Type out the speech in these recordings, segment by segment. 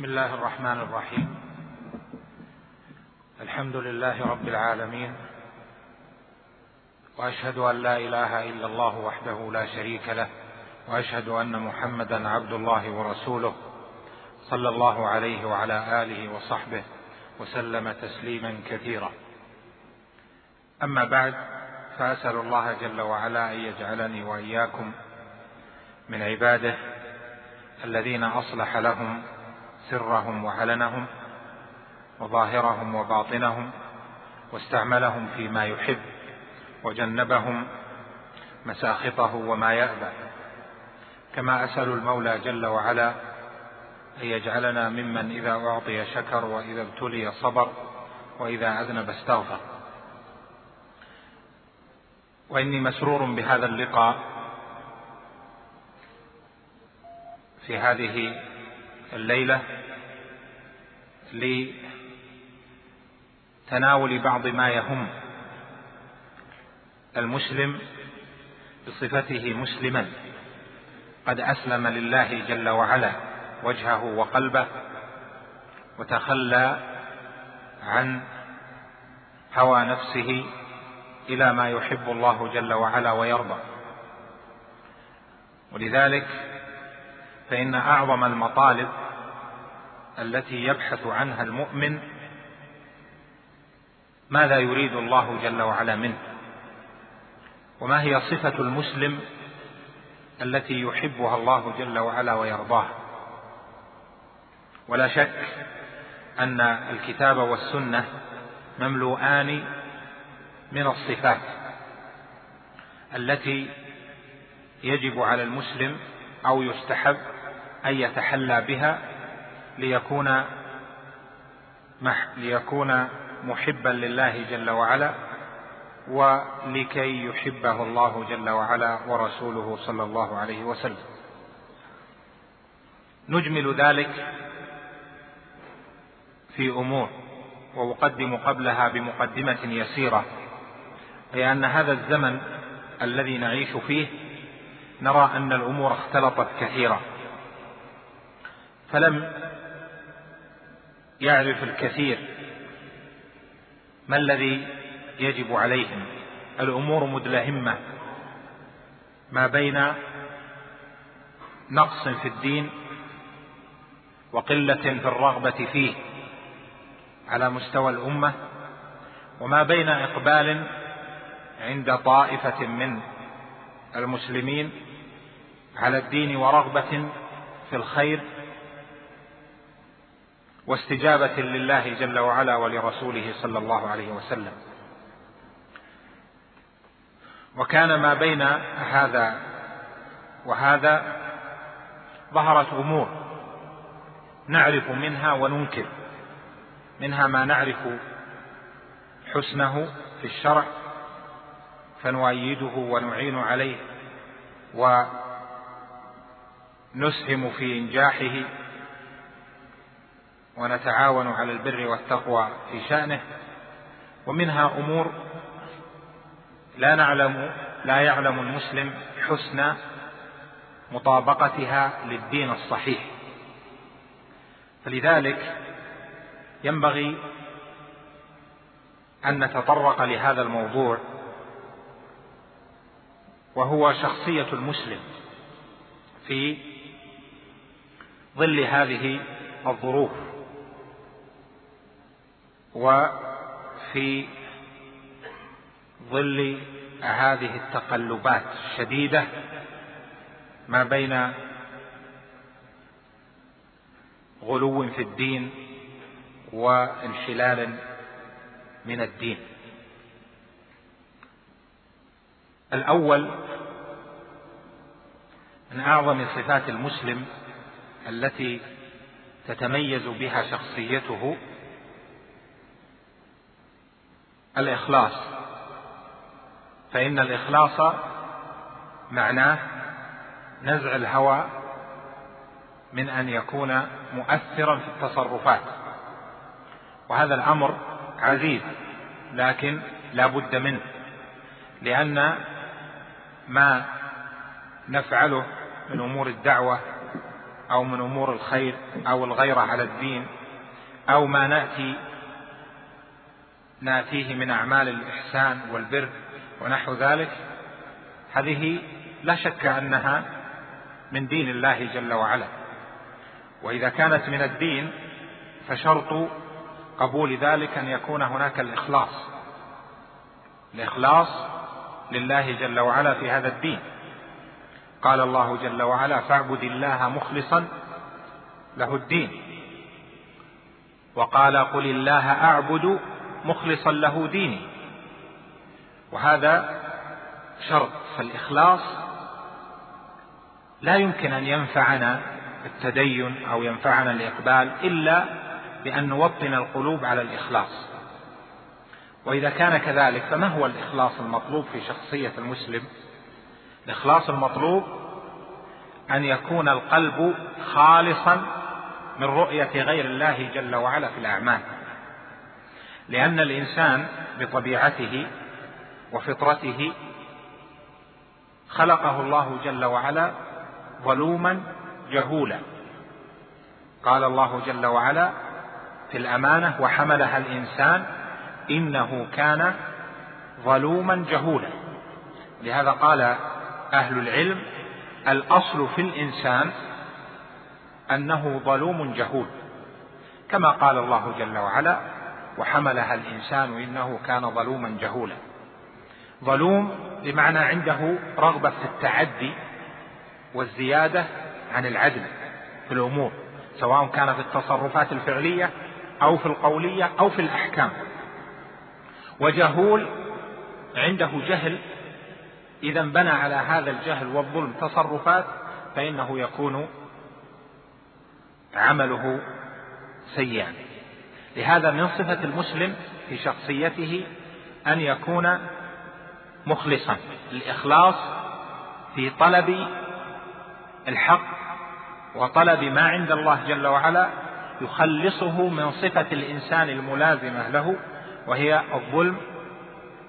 بسم الله الرحمن الرحيم. الحمد لله رب العالمين. وأشهد أن لا إله إلا الله وحده لا شريك له. وأشهد أن محمدا عبد الله ورسوله. صلى الله عليه وعلى آله وصحبه وسلم تسليما كثيرا. أما بعد فأسأل الله جل وعلا أن يجعلني وإياكم من عباده الذين أصلح لهم سرهم وعلنهم وظاهرهم وباطنهم واستعملهم فيما يحب وجنبهم مساخطه وما يأبى. كما أسأل المولى جل وعلا أن يجعلنا ممن إذا أعطي شكر وإذا ابتلي صبر وإذا أذنب استغفر. وإني مسرور بهذا اللقاء في هذه الليلة لتناول بعض ما يهم المسلم بصفته مسلما. قد أسلم لله جل وعلا وجهه وقلبه وتخلى عن هوى نفسه إلى ما يحب الله جل وعلا ويرضى. ولذلك فإن أعظم المطالب التي يبحث عنها المؤمن ماذا يريد الله جل وعلا منه؟ وما هي صفة المسلم التي يحبها الله جل وعلا ويرضاها ولا شك أن الكتاب والسنة مملوءان من الصفات التي يجب على المسلم أو يستحب أن يتحلى بها ليكون ليكون محبا لله جل وعلا ولكي يحبه الله جل وعلا ورسوله صلى الله عليه وسلم. نجمل ذلك في أمور وأقدم قبلها بمقدمة يسيرة أي أن هذا الزمن الذي نعيش فيه نرى أن الأمور اختلطت كثيرا. فلم يعرف الكثير ما الذي يجب عليهم. الأمور مدلهمة ما بين نقص في الدين وقلة في الرغبة فيه على مستوى الأمة وما بين إقبال عند طائفة من المسلمين على الدين ورغبة في الخير واستجابة لله جل وعلا ولرسوله صلى الله عليه وسلم. وكان ما بين هذا وهذا ظهرت امور نعرف منها وننكر منها ما نعرف حسنه في الشرع فنؤيده ونعين عليه ونسهم في إنجاحه ونتعاون على البر والتقوى في شأنه. ومنها أمور لا نعلم لا يعلم المسلم حسن مطابقتها للدين الصحيح. فلذلك ينبغي أن نتطرق لهذا الموضوع وهو شخصية المسلم في ظل هذه الظروف. وفي ظل هذه التقلبات الشديدة ما بين غلو في الدين وانحلال من الدين. الأول من أعظم صفات المسلم التي تتميز بها شخصيته الإخلاص. فإن الإخلاص معناه نزع الهوى من أن يكون مؤثرا في التصرفات. وهذا الأمر عزيز لكن لا بد منه لأن ما نفعله من أمور الدعوة أو من أمور الخير أو الغيرة على الدين أو ما نأتي ناتيه من أعمال الإحسان والبر ونحو ذلك هذه لا شك أنها من دين الله جل وعلا. وإذا كانت من الدين فشرط قبول ذلك أن يكون هناك الإخلاص. الإخلاص لله جل وعلا في هذا الدين. قال الله جل وعلا فاعبد الله مخلصا له الدين. وقال قل الله أعبد مخلصا له ديني. وهذا شرط فالإخلاص لا يمكن أن ينفعنا التدين أو ينفعنا الإقبال إلا بأن نوطن القلوب على الإخلاص. وإذا كان كذلك فما هو الإخلاص المطلوب في شخصية المسلم؟ الإخلاص المطلوب أن يكون القلب خالصا من رؤية غير الله جل وعلا في الأعمال. لأن الإنسان بطبيعته وفطرته خلقه الله جل وعلا ظلوما جهولا. قال الله جل وعلا في الأمانة وحملها الإنسان إنه كان ظلوما جهولا لهذا قال أهل العلم الأصل في الإنسان أنه ظلوم جهول كما قال الله جل وعلا وحملها الإنسان إنه كان ظلوما جهولا. ظلوم بمعنى عنده رغبة في التعدي والزيادة عن العدل في الأمور سواء كان في التصرفات الفعلية أو في القولية أو في الأحكام. وجهول عنده جهل إذا بنى على هذا الجهل والظلم تصرفات فإنه يكون عمله سيئا. لهذا من صفة المسلم في شخصيته أن يكون مخلصا الإخلاص في طلب الحق وطلب ما عند الله جل وعلا يخلصه من صفة الإنسان الملازمة له وهي الظلم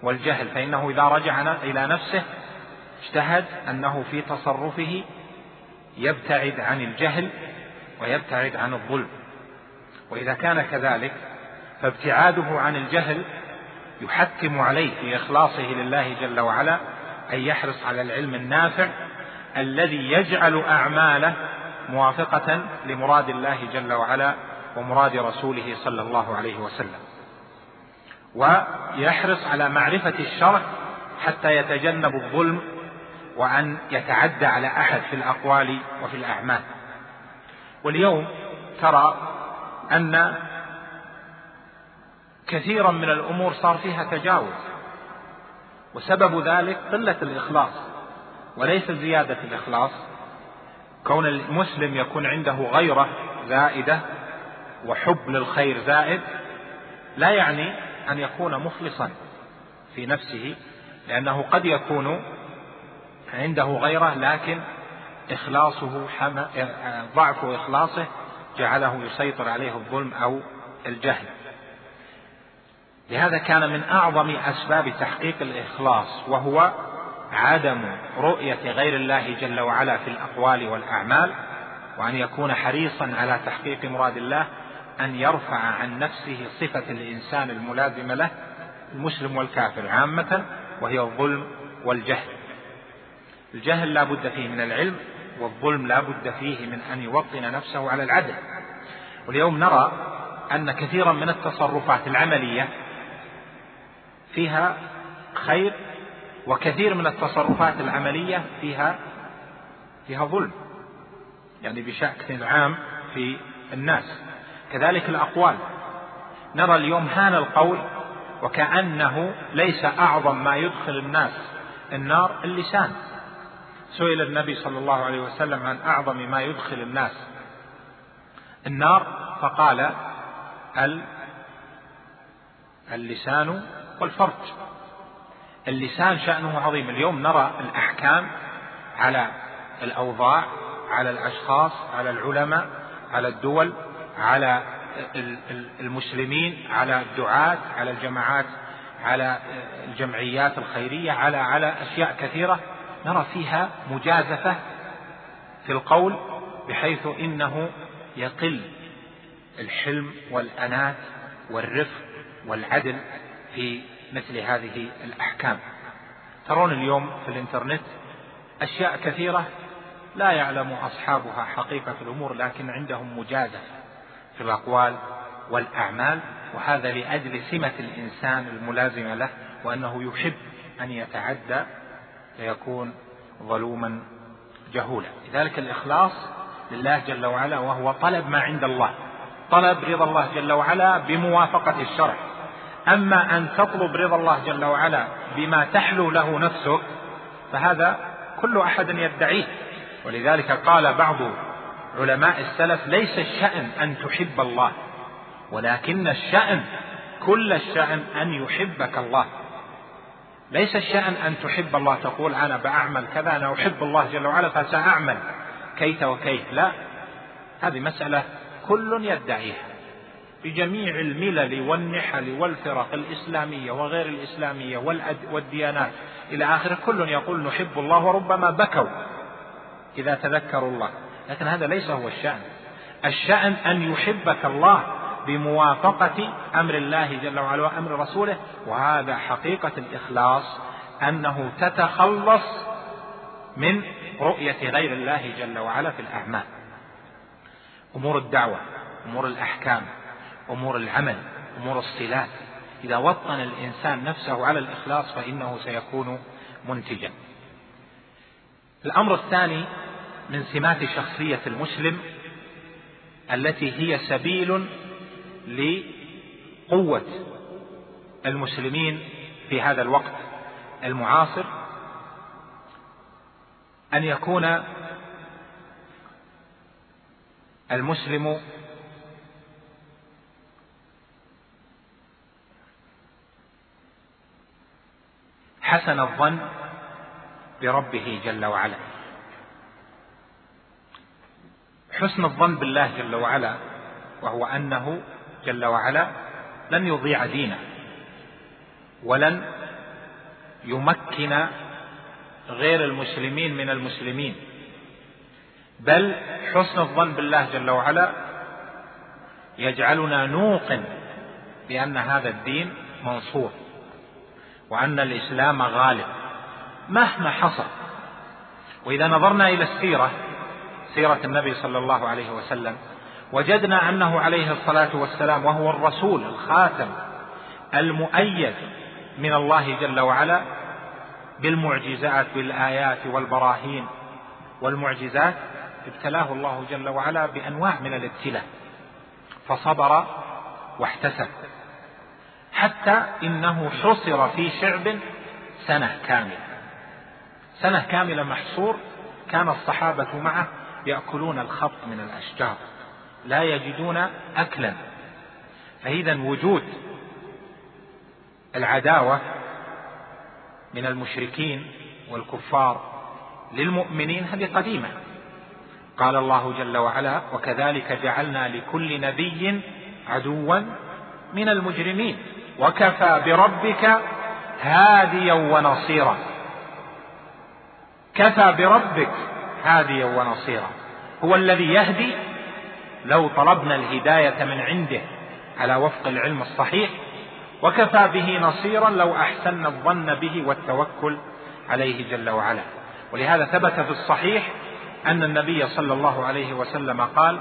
والجهل. فإنه إذا رجع إلى نفسه اجتهد أنه في تصرفه يبتعد عن الجهل ويبتعد عن الظلم. وإذا كان كذلك فابتعاده عن الجهل يحتم عليه في إخلاصه لله جل وعلا أن يحرص على العلم النافع الذي يجعل أعماله موافقة لمراد الله جل وعلا ومراد رسوله صلى الله عليه وسلم. ويحرص على معرفة الشرع حتى يتجنب الظلم وأن يتعدى على أحد في الأقوال وفي الأعمال. واليوم ترى أن كثيرا من الأمور صار فيها تجاوز وسبب ذلك قلة الإخلاص وليس زيادة الإخلاص. كون المسلم يكون عنده غيرة زائدة وحب للخير زائد لا يعني أن يكون مخلصا في نفسه لأنه قد يكون عنده غيرة لكن إخلاصه ضعف إخلاصه جعله يسيطر عليه الظلم أو الجهل. لهذا كان من أعظم أسباب تحقيق الإخلاص وهو عدم رؤية غير الله جل وعلا في الأقوال والأعمال وأن يكون حريصا على تحقيق مراد الله أن يرفع عن نفسه صفة الإنسان الملازمة له المسلم والكافر عامة وهي الظلم والجهل. الجهل لا بد فيه من العلم والظلم لا بد فيه من أن يوطن نفسه على العدل. واليوم نرى أن كثيرا من التصرفات العملية فيها خير وكثير من التصرفات العملية فيها فيها ظلم يعني بشكل عام في الناس. كذلك الأقوال. نرى اليوم هان القول وكأنه ليس أعظم ما يدخل الناس النار اللسان. سئل النبي صلى الله عليه وسلم عن أعظم ما يدخل الناس. النار فقال اللسان والفرج. اللسان شأنه عظيم. اليوم نرى الأحكام على الأوضاع على الأشخاص على العلماء على الدول على المسلمين على الدعاة على الجماعات على الجمعيات الخيرية على على أشياء كثيرة. نرى فيها مجازفة في القول بحيث إنه يقل الحلم والأنات والرفق والعدل في مثل هذه الأحكام. ترون اليوم في الإنترنت أشياء كثيرة لا يعلم أصحابها حقيقة الأمور لكن عندهم مجازفة في الأقوال والأعمال وهذا لأجل سمة الإنسان الملازمة له وأنه يحب أن يتعدى فيكون ظلوما جهولا. لذلك الإخلاص لله جل وعلا وهو طلب ما عند الله. طلب رضا الله جل وعلا بموافقة الشرع. أما أن تطلب رضا الله جل وعلا بما تحلو له نفسك فهذا كل أحد يدعيه. ولذلك قال بعض علماء السلف ليس الشأن أن تحب الله ولكن الشأن كل الشأن أن يحبك الله. ليس الشأن أن تحب الله تقول أنا بأعمل كذا أنا أحب الله جل وعلا فسأعمل كيت وكيت لا هذه مسألة كل يدعيها. بجميع الملل والنحل والفرق الإسلامية وغير الإسلامية والديانات إلى آخره كل يقول نحب الله وربما بكوا إذا تذكروا الله. لكن هذا ليس هو الشأن. الشأن أن يحبك الله بموافقة أمر الله جل وعلا وأمر رسوله وهذا حقيقة الإخلاص أنه تتخلص من رؤية غير الله جل وعلا في الأعمال. أمور الدعوة أمور الأحكام أمور العمل أمور الصلات إذا وطن الإنسان نفسه على الإخلاص فإنه سيكون منتجا. الأمر الثاني من سمات شخصية المسلم التي هي سبيل لقوة المسلمين في هذا الوقت المعاصر أن يكون المسلم حسن الظن بربه جل وعلا. حسن الظن بالله جل وعلا وهو أنه جل وعلا لن يضيع دينه ولن يمكن غير المسلمين من المسلمين. بل حسن الظن بالله جل وعلا يجعلنا نوقن بأن هذا الدين منصور وأن الإسلام غالب مهما حصل. وإذا نظرنا إلى السيرة سيرة النبي صلى الله عليه وسلم وجدنا أنه عليه الصلاة والسلام وهو الرسول الخاتم المؤيد من الله جل وعلا بالمعجزات بالآيات والبراهين والمعجزات ابتلاه الله جل وعلا بأنواع من الابتلاء فصبر واحتسب حتى إنه حصر في شعب سنة كاملة سنة كاملة محصور كان الصحابة معه يأكلون الخط من الأشجار. لا يجدون أكلا. فإذا وجود العداوة من المشركين والكفار للمؤمنين هذه قديمة. قال الله جل وعلا وكذلك جعلنا لكل نبي عدوا من المجرمين. وكفى بربك هاديا ونصيرا. كفى بربك هاديا ونصيرا. هو الذي يهدي لو طلبنا الهداية من عنده على وفق العلم الصحيح وكفى به نصيرا لو احسنا الظن به والتوكل عليه جل وعلا. ولهذا ثبت في الصحيح أن النبي صلى الله عليه وسلم قال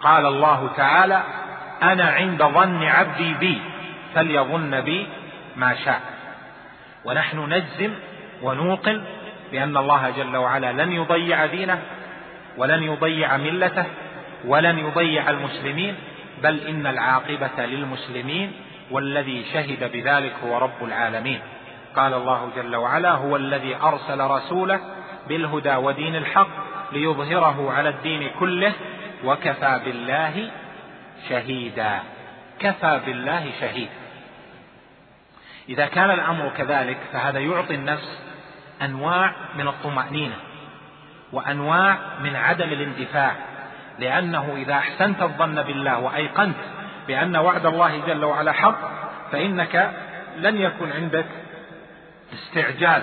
قال الله تعالى أنا عند ظن عبدي بي فليظن بي ما شاء. ونحن نجزم ونوقن بأن الله جل وعلا لن يضيع دينه ولن يضيع ملته ولن يضيع المسلمين بل إن العاقبة للمسلمين والذي شهد بذلك هو رب العالمين. قال الله جل وعلا هو الذي أرسل رسوله بالهدى ودين الحق ليظهره على الدين كله وكفى بالله شهيدا. كفى بالله شهيدا. إذا كان الأمر كذلك فهذا يعطي النفس أنواع من الطمأنينة وأنواع من عدم الاندفاع. لأنه إذا أحسنت الظن بالله وأيقنت بأن وعد الله جل وعلا حق فإنك لن يكن عندك استعجال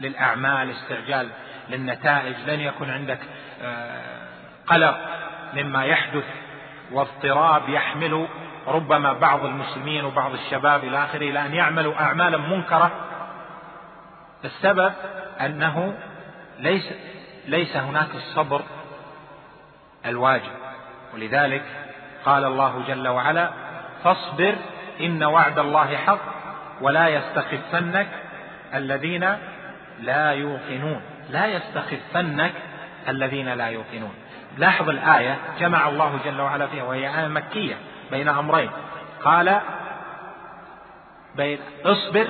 للأعمال استعجال للنتائج لن يكن عندك آه، قلق مما يحدث واضطراب يحمل ربما بعض المسلمين وبعض الشباب إلى آخره إلى أن يعملوا أعمالا منكرة. السبب أنه ليس ليس هناك الصبر الواجب. ولذلك قال الله جل وعلا فاصبر إن وعد الله حق ولا يستخفنك الذين لا يوقنون. لا يستخفنك الذين لا يوقنون. لاحظ الآية جمع الله جل وعلا فيها وهي آية مكية بين أمرين. قال بين اصبر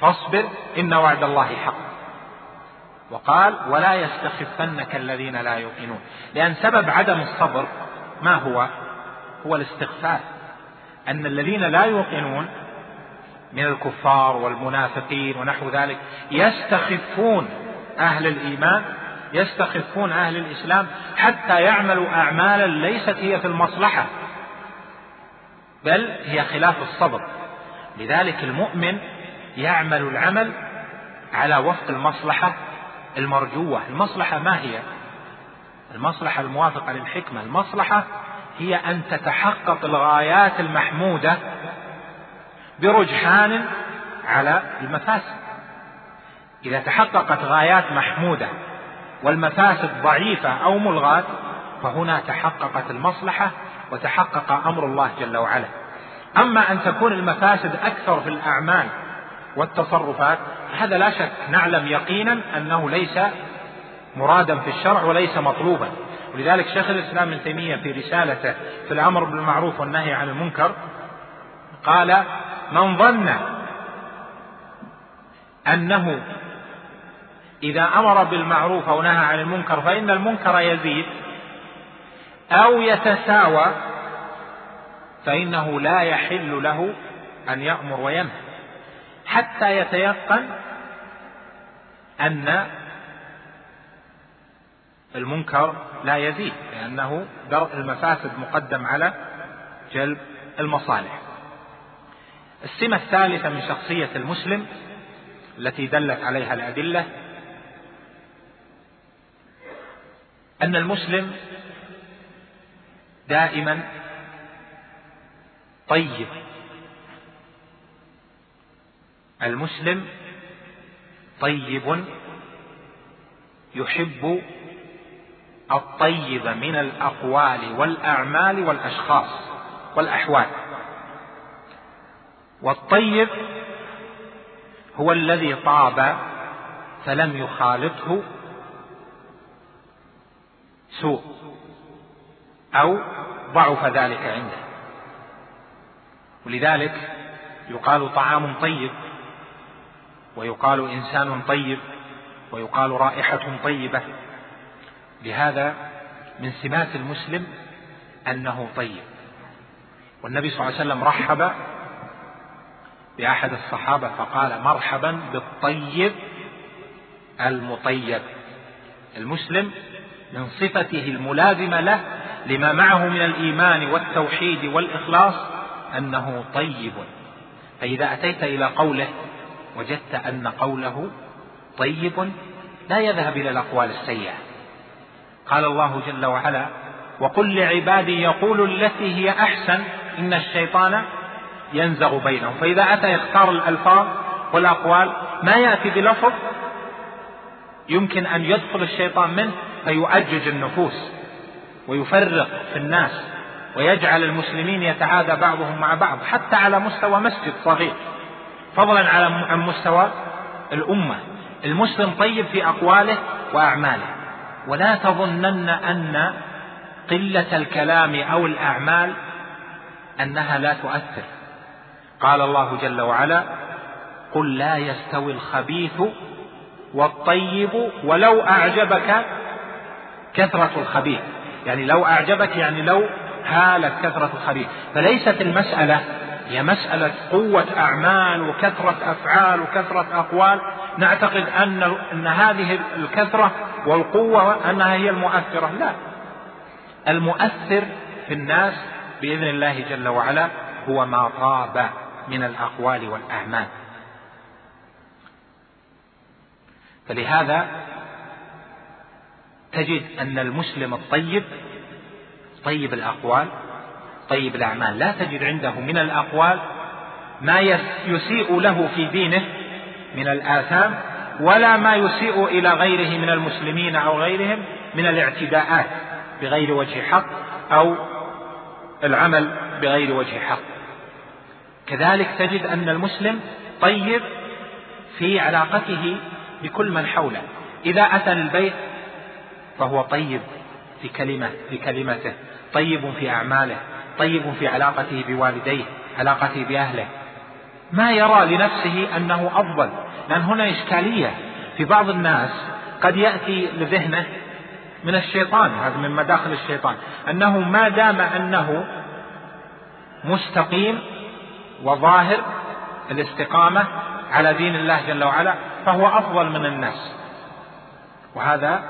فاصبر إن وعد الله حق. وقال ولا يستخفنك الذين لا يوقنون لأن سبب عدم الصبر ما هو؟ هو الاستخفاف أن الذين لا يوقنون من الكفار والمنافقين ونحو ذلك يستخفون أهل الإيمان يستخفون أهل الإسلام حتى يعملوا أعمالا ليست هي في المصلحة بل هي خلاف الصبر. لذلك المؤمن يعمل العمل على وفق المصلحة المرجوة. المصلحة ما هي؟ المصلحة الموافقة للحكمة. المصلحة هي أن تتحقق الغايات المحمودة برجحان على المفاسد. إذا تحققت غايات محمودة والمفاسد ضعيفة أو ملغاة فهنا تحققت المصلحة وتحقق أمر الله جل وعلا. أما أن تكون المفاسد أكثر في الأعمال والتصرفات هذا لا شك نعلم يقينا أنه ليس مرادا في الشرع وليس مطلوبا. ولذلك شيخ الإسلام ابن تيمية في رسالته في الأمر بالمعروف والنهي عن المنكر قال من ظن أنه إذا أمر بالمعروف أو نهى عن المنكر فإن المنكر يزيد أو يتساوى فإنه لا يحل له أن يأمر وينهى. حتى يتيقن أن المنكر لا يزيد لأنه درء المفاسد مقدم على جلب المصالح. السمة الثالثة من شخصية المسلم التي دلت عليها الأدلة أن المسلم دائما طيب. المسلم طيب يحب الطيب من الأقوال والأعمال والأشخاص والأحوال. والطيب هو الذي طاب فلم يخالطه سوء أو ضعف ذلك عنده. ولذلك يقال طعام طيب. ويقال إنسان طيب ويقال رائحة طيبة. لهذا من سمات المسلم أنه طيب. والنبي صلى الله عليه وسلم رحب بأحد الصحابة فقال مرحبا بالطيب المطيب. المسلم من صفته الملازمة له لما معه من الإيمان والتوحيد والإخلاص أنه طيب. فإذا أتيت إلى قوله وجدت أن قوله طيب لا يذهب إلى الأقوال السيئة. قال الله جل وعلا وقل لعبادي يقولوا التي هي أحسن إن الشيطان ينزغ بينهم. فإذا أتى يختار الألفاظ والأقوال ما يأتي بلفظ يمكن أن يدخل الشيطان منه فيؤجج النفوس ويفرق في الناس ويجعل المسلمين يتعادى بعضهم مع بعض حتى على مستوى مسجد صغير. فضلا على عن مستوى الأمة. المسلم طيب في أقواله وأعماله. ولا تظنن أن قلة الكلام أو الأعمال أنها لا تؤثر. قال الله جل وعلا قل لا يستوي الخبيث والطيب ولو أعجبك كثرة الخبيث. يعني لو أعجبك يعني لو هالت كثرة الخبيث. فليست المسألة هي مسألة قوة أعمال وكثرة أفعال وكثرة أقوال. نعتقد أن أن هذه الكثرة والقوة أنها هي المؤثرة. لا. المؤثر في الناس بإذن الله جل وعلا هو ما طاب من الأقوال والأعمال. فلهذا تجد أن المسلم الطيب طيب الأقوال طيب الأعمال. لا تجد عنده من الأقوال ما يسيء له في دينه من الآثام ولا ما يسيء إلى غيره من المسلمين أو غيرهم من الاعتداءات بغير وجه حق أو العمل بغير وجه حق. كذلك تجد أن المسلم طيب في علاقته بكل من حوله. إذا أتى البيت فهو طيب في كلمة في كلمته طيب في أعماله طيب في علاقته بوالديه علاقته بأهله. ما يرى لنفسه أنه أفضل لأن هنا إشكالية. في بعض الناس قد يأتي لذهنه من الشيطان هذا من مداخل الشيطان أنه ما دام أنه مستقيم وظاهر الاستقامة على دين الله جل وعلا فهو أفضل من الناس. وهذا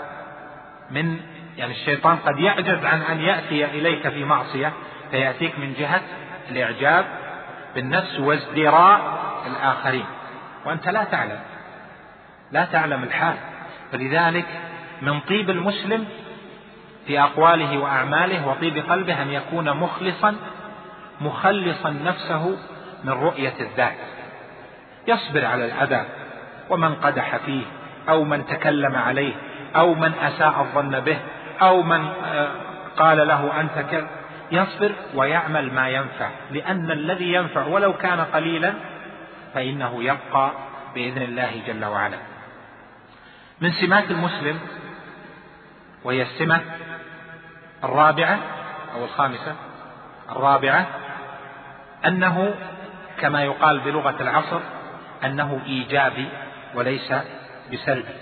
من يعني الشيطان قد يعجز عن أن يأتي إليك في معصية فيأتيك من جهة الإعجاب بالنفس وازدراء الآخرين. وأنت لا تعلم لا تعلم الحال. فلذلك من طيب المسلم في أقواله وأعماله وطيب قلبه أن يكون مخلصا مخلصا نفسه من رؤية الذات. يصبر على الأذى ومن قدح فيه أو من تكلم عليه أو من أساء الظن به أو من آه، قال له أنت كذا يصبر ويعمل ما ينفع لأن الذي ينفع ولو كان قليلا فإنه يبقى بإذن الله جل وعلا. من سمات المسلم وهي السمة الرابعة أو الخامسة الرابعة أنه كما يقال بلغة العصر أنه إيجابي وليس بسلبي.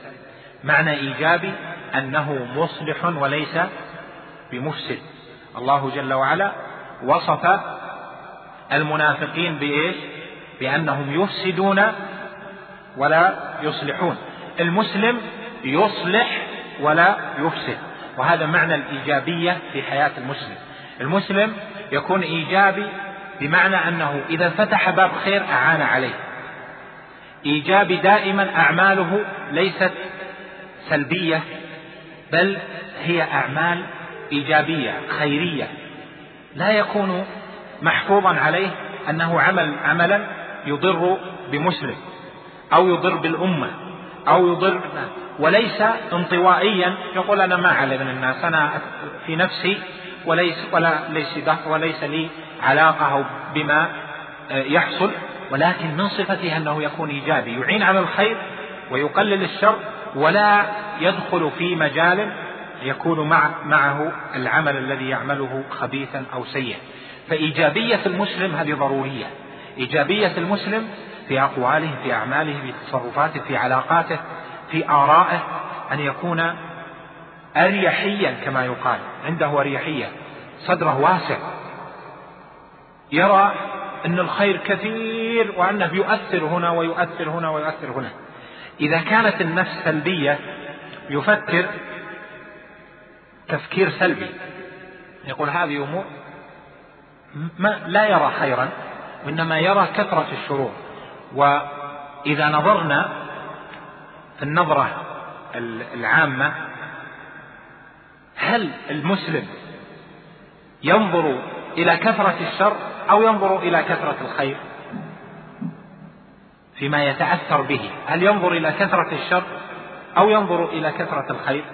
معنى إيجابي أنه مصلح وليس بمفسد. الله جل وعلا وصف المنافقين بإيش؟ بأنهم يفسدون ولا يصلحون. المسلم يصلح ولا يفسد وهذا معنى الإيجابية في حياة المسلم. المسلم يكون إيجابي بمعنى أنه إذا فتح باب خير أعان عليه. إيجابي دائما أعماله ليست سلبية بل هي أعمال إيجابية خيرية. لا يكون محفوظا عليه أنه عمل عملا يضر بمسلم أو يضر بالأمة أو يضر وليس انطوائيا. يقول أنا ما علي من الناس أنا في نفسي وليس ولا ليس وليس لي علاقة بما يحصل. ولكن من صفته أنه يكون إيجابي يعين على الخير ويقلل الشر ولا يدخل في مجال يكون مع معه العمل الذي يعمله خبيثا أو سيئا. فإيجابية المسلم هذه ضرورية. إيجابية المسلم في أقواله في أعماله في تصرفاته في علاقاته في آرائه أن يكون أريحيا كما يقال. عنده أريحية. صدره واسع. يرى أن الخير كثير وأنه يؤثر هنا ويؤثر هنا ويؤثر هنا. إذا كانت النفس سلبية يفكر تفكير سلبي. يقول هذه أمور ما لا يرى خيرا وإنما يرى كثرة الشرور. وإذا نظرنا في النظرة العامة هل المسلم ينظر إلى كثرة الشر أو ينظر إلى كثرة الخير؟ فيما يتأثر به هل ينظر إلى كثرة الشر أو ينظر إلى كثرة الخير؟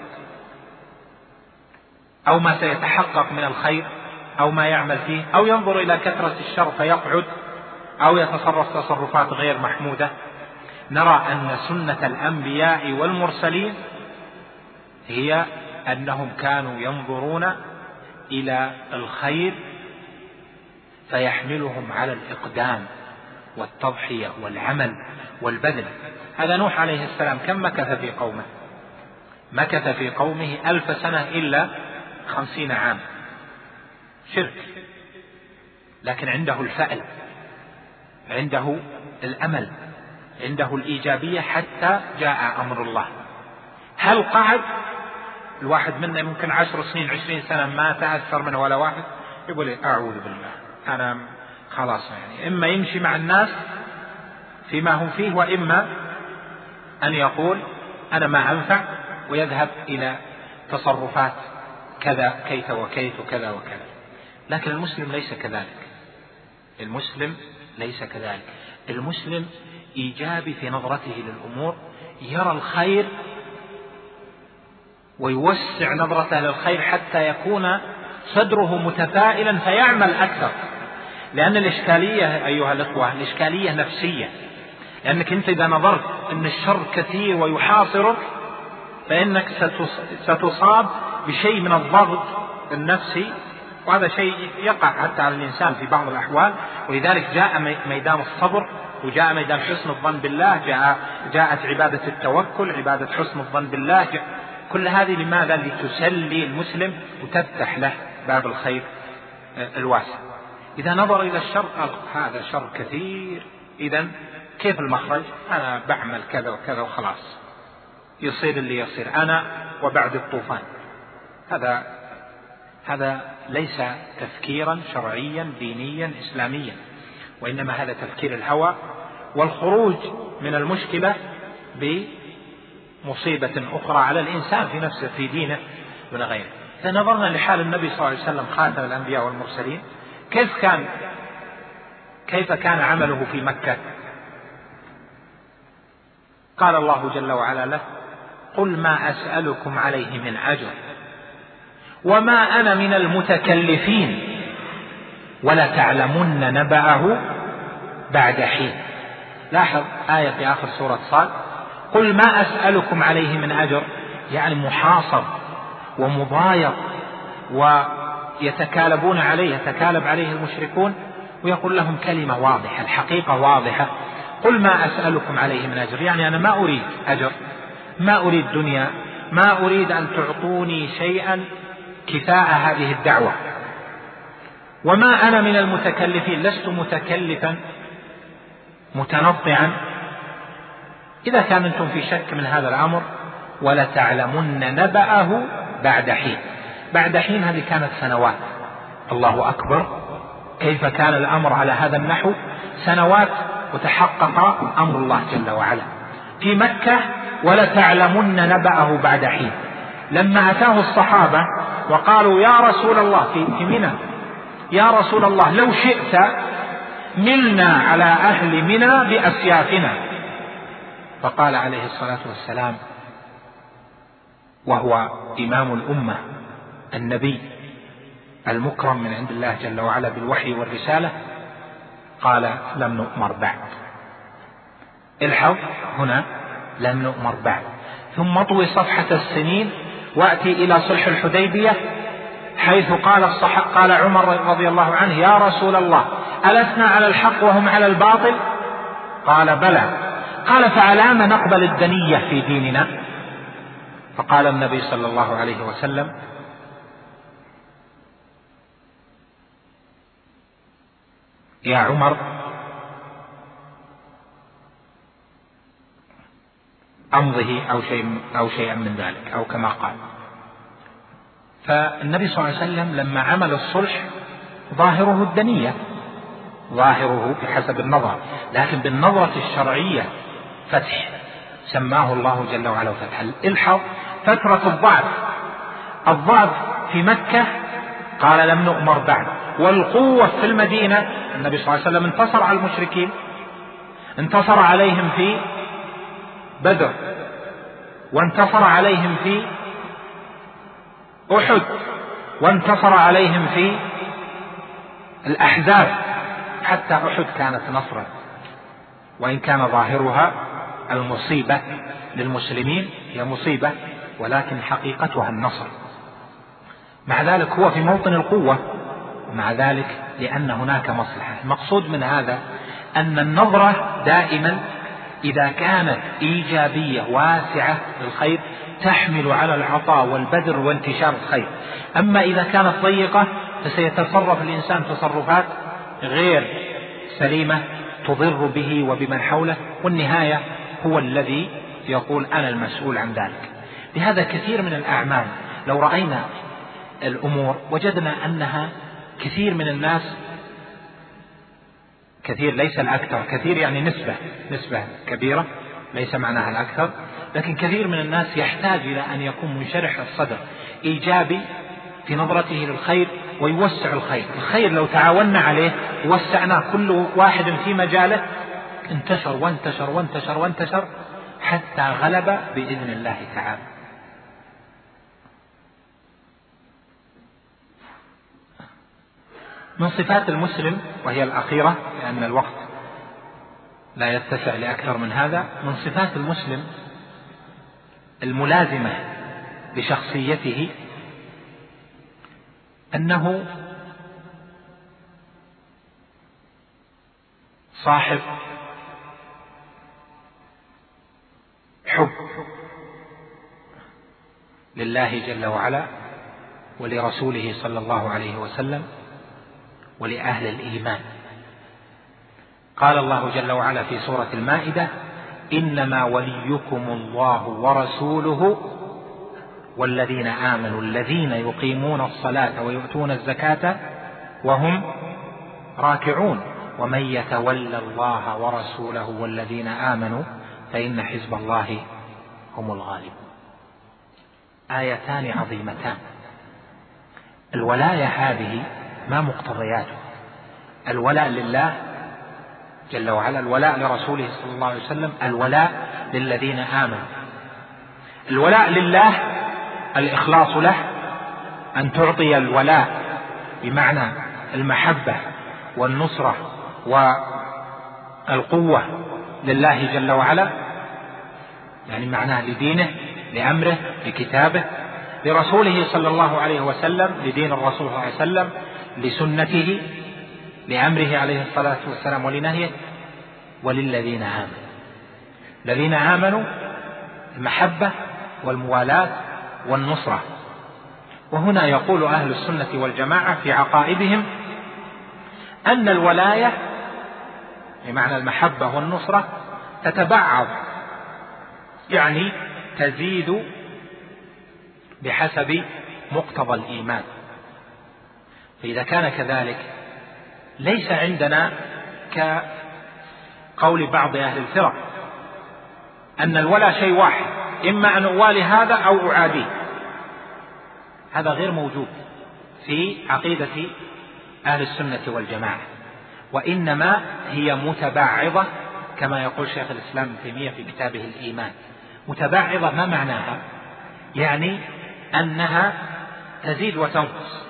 أو ما سيتحقق من الخير أو ما يعمل فيه أو ينظر إلى كثرة الشر فيقعد أو يتصرف تصرفات غير محمودة. نرى أن سنة الأنبياء والمرسلين هي أنهم كانوا ينظرون إلى الخير فيحملهم على الإقدام والتضحية والعمل والبذل. هذا نوح عليه السلام كم مكث في قومه؟ مكث في قومه ألف سنة إلا خمسين عام. شرك. لكن عنده الفأل. عنده الأمل. عنده الإيجابية حتى جاء أمر الله. هل قعد؟ الواحد منا ممكن عشر سنين عشرين سنة ما تأثر منه ولا واحد. يقول أعوذ بالله. أنا خلاص يعني. إما يمشي مع الناس فيما هم فيه وإما أن يقول أنا ما أنفع ويذهب إلى تصرفات كذا كيت وكيت وكذا وكذا. لكن المسلم ليس كذلك. المسلم ليس كذلك. المسلم إيجابي في نظرته للأمور يرى الخير ويوسع نظرته للخير حتى يكون صدره متفائلا فيعمل أكثر. لأن الإشكالية أيها الأخوة الإشكالية نفسية. لأنك أنت إذا نظرت أن الشر كثير ويحاصرك فإنك ستصاب بشيء من الضغط النفسي وهذا شيء يقع حتى على الإنسان في بعض الأحوال. ولذلك جاء ميدان الصبر وجاء ميدان حسن الظن بالله جاء جاءت عبادة التوكل عبادة حسن الظن بالله. كل هذه لماذا؟ لتسلي المسلم وتفتح له باب الخير الواسع. إذا نظر إلى الشر قال هذا شر كثير. إذا كيف المخرج؟ أنا بعمل كذا وكذا وخلاص. يصير اللي يصير أنا وبعد الطوفان. هذا هذا ليس تفكيرا شرعيا دينيا إسلاميا وإنما هذا تفكير الهوى والخروج من المشكلة بمصيبة أخرى على الإنسان في نفسه في دينه دون غيره. فنظرنا لحال النبي صلى الله عليه وسلم خاتم الأنبياء والمرسلين كيف كان كيف كان عمله في مكة؟ قال الله جل وعلا له قل ما أسألكم عليه من أجر. وما أنا من المتكلفين. ولا تعلمن نبأه بعد حين. لاحظ آية في آخر سورة صاد. قل ما أسألكم عليه من أجر يعني محاصر ومضايق ويتكالبون عليه يتكالب عليه المشركون ويقول لهم كلمة واضحة الحقيقة واضحة. قل ما أسألكم عليه من أجر يعني أنا ما أريد أجر ما أريد دنيا ما أريد أن تعطوني شيئا كفاء هذه الدعوة. وما أنا من المتكلفين لست متكلفا متنطعا. إذا كان أنتم في شك من هذا الأمر ولتعلمن نبأه بعد حين. بعد حين هذه كانت سنوات. الله أكبر. كيف كان الأمر على هذا النحو؟ سنوات وتحقق أمر الله جل وعلا. في مكة ولتعلمن نبأه بعد حين. لما أتاه الصحابة وقالوا يا رسول الله في منى. يا رسول الله لو شئت ملنا على أهل منى بأسيافنا. فقال عليه الصلاة والسلام وهو إمام الأمة النبي المكرم من عند الله جل وعلا بالوحي والرسالة قال لم نؤمر بعد. الحظ هنا لم نؤمر بعد. ثم اطوي صفحة السنين وأتي إلى صلح الحديبية حيث قال الصح قال عمر رضي الله عنه يا رسول الله ألسنا على الحق وهم على الباطل؟ قال بلى. قال فعلام نقبل الدنية في ديننا؟ فقال النبي صلى الله عليه وسلم يا عمر أمضه أو شيء أو شيئا من ذلك أو كما قال. فالنبي صلى الله عليه وسلم لما عمل الصلح ظاهره الدنية ظاهره بحسب النظر لكن بالنظرة الشرعية فتح سماه الله جل وعلا فتحا. الحظ فترة الضعف. الضعف في مكة قال لم نؤمر بعد. والقوة في المدينة النبي صلى الله عليه وسلم انتصر على المشركين انتصر عليهم في بدر وانتصر عليهم في أحد وانتصر عليهم في الأحزاب حتى أحد كانت نصرا. وإن كان ظاهرها المصيبة للمسلمين هي مصيبة ولكن حقيقتها النصر مع ذلك هو في موطن القوة ومع ذلك لأن هناك مصلحة. المقصود من هذا أن النظرة دائما إذا كانت إيجابية واسعة للخير تحمل على العطاء والبذر وانتشار الخير. أما إذا كانت ضيقة فسيتصرف الإنسان تصرفات غير سليمة تضر به وبمن حوله والنهاية هو الذي يقول أنا المسؤول عن ذلك. لهذا كثير من الأعمال لو رأينا الأمور وجدنا أنها كثير من الناس كثير ليس الأكثر كثير يعني نسبة نسبة كبيرة ليس معناها الأكثر لكن كثير من الناس يحتاج إلى أن يكون منشرح الصدر إيجابي في نظرته للخير ويوسع الخير. الخير لو تعاوننا عليه ووسعناه كل واحد في مجاله انتشر وانتشر وانتشر وانتشر حتى غلب بإذن الله تعالى. من صفات المسلم وهي الأخيرة لأن الوقت لا يتسع لأكثر من هذا من صفات المسلم الملازمة لشخصيته أنه صاحب حب لله جل وعلا ولرسوله صلى الله عليه وسلم. ولأهل الإيمان. قال الله جل وعلا في سورة المائدة إنما وليكم الله ورسوله والذين آمنوا الذين يقيمون الصلاة ويؤتون الزكاة وهم راكعون. ومن يتولى الله ورسوله والذين آمنوا فإن حزب الله هم الغالبون. آيتان عظيمتان. الولاية هذه ما مقتضياته. الولاء لله جل وعلا الولاء لرسوله صلى الله عليه وسلم الولاء للذين آمنوا. الولاء لله الإخلاص له أن تعطي الولاء بمعنى المحبة والنصرة والقوة لله جل وعلا يعني معناه لدينه لأمره لكتابه لرسوله صلى الله عليه وسلم لدين الرسول صلى الله عليه وسلم لسنته لأمره عليه الصلاة والسلام ولنهيه وللذين آمنوا. الذين آمنوا المحبة والموالاة والنصرة. وهنا يقول أهل السنة والجماعة في عقائدهم أن الولاية بمعنى المحبة والنصرة تتبعض يعني تزيد بحسب مقتضى الإيمان. فإذا كان كذلك ليس عندنا كقول بعض أهل الفرق أن الولا شيء واحد إما أن أوالي هذا أو أعاديه هذا غير موجود في عقيدة أهل السنة والجماعة وإنما هي متباعضة كما يقول شيخ الإسلام ابن تيمية في كتابه الإيمان. متباعضة ما معناها؟ يعني أنها تزيد وتنقص.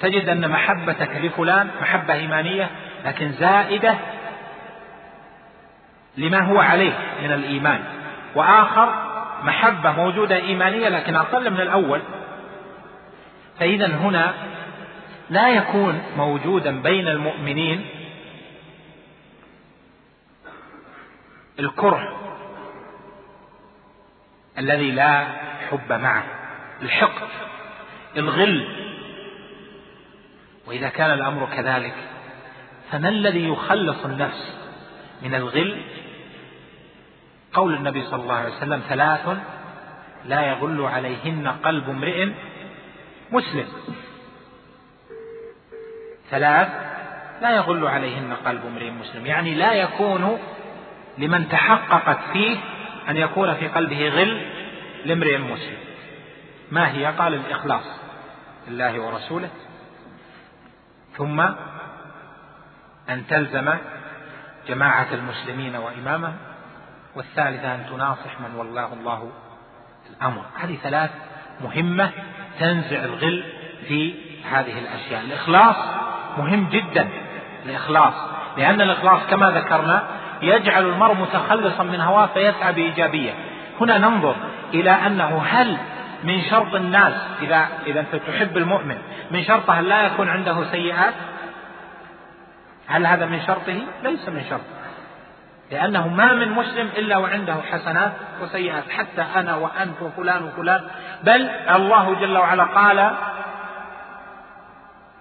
تجد أن محبتك لفلان محبة إيمانية لكن زائدة لما هو عليه من الإيمان. وآخر محبة موجودة إيمانية لكن أقل من الأول. فإذا هنا لا يكون موجودا بين المؤمنين الكره الذي لا حب معه الحقد الغل. وإذا كان الأمر كذلك فما الذي يخلص النفس من الغل؟ قول النبي صلى الله عليه وسلم ثلاث لا يغل عليهن قلب امرئ مسلم. ثلاث لا يغل عليهن قلب امرئ مسلم. يعني لا يكون لمن تحققت فيه أن يكون في قلبه غل لامرئ مسلم. ما هي؟ قال الإخلاص لله ورسوله. ثم أن تلزم جماعة المسلمين وإمامهم والثالثة أن تناصح من والله الله الأمر. هذه ثلاث مهمة تنزع الغل في هذه الأشياء. الإخلاص مهم جدا الإخلاص. لأن الإخلاص كما ذكرنا يجعل المرء متخلصا من هواه فيسعى بإيجابية. هنا ننظر إلى أنه هل من شرط الناس إذا إذا أنت تحب المؤمن من شرطه أن لا يكون عنده سيئات؟ هل هذا من شرطه؟ ليس من شرطه. لأنه ما من مسلم إلا وعنده حسنات وسيئات. حتى أنا وأنت وفلان وفلان. بل الله جل وعلا قال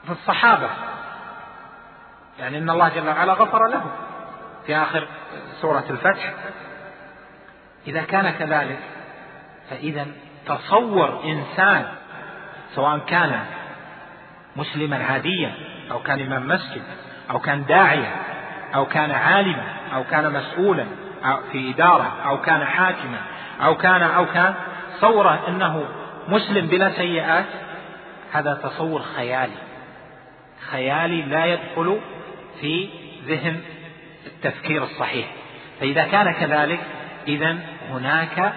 في الصحابة يعني إن الله جل وعلا غفر لهم. في آخر سورة الفتح إذا كان كذلك فإذا تصور إنسان سواء كان مسلما عاديا أو كان إمام مسجد أو كان داعية أو كان عالما أو كان مسؤولا في إدارة أو كان حاكما أو كان أو كان تصوره أنه مسلم بلا سيئات هذا تصور خيالي. خيالي لا يدخل في ذهن التفكير الصحيح. فإذا كان كذلك إذا هناك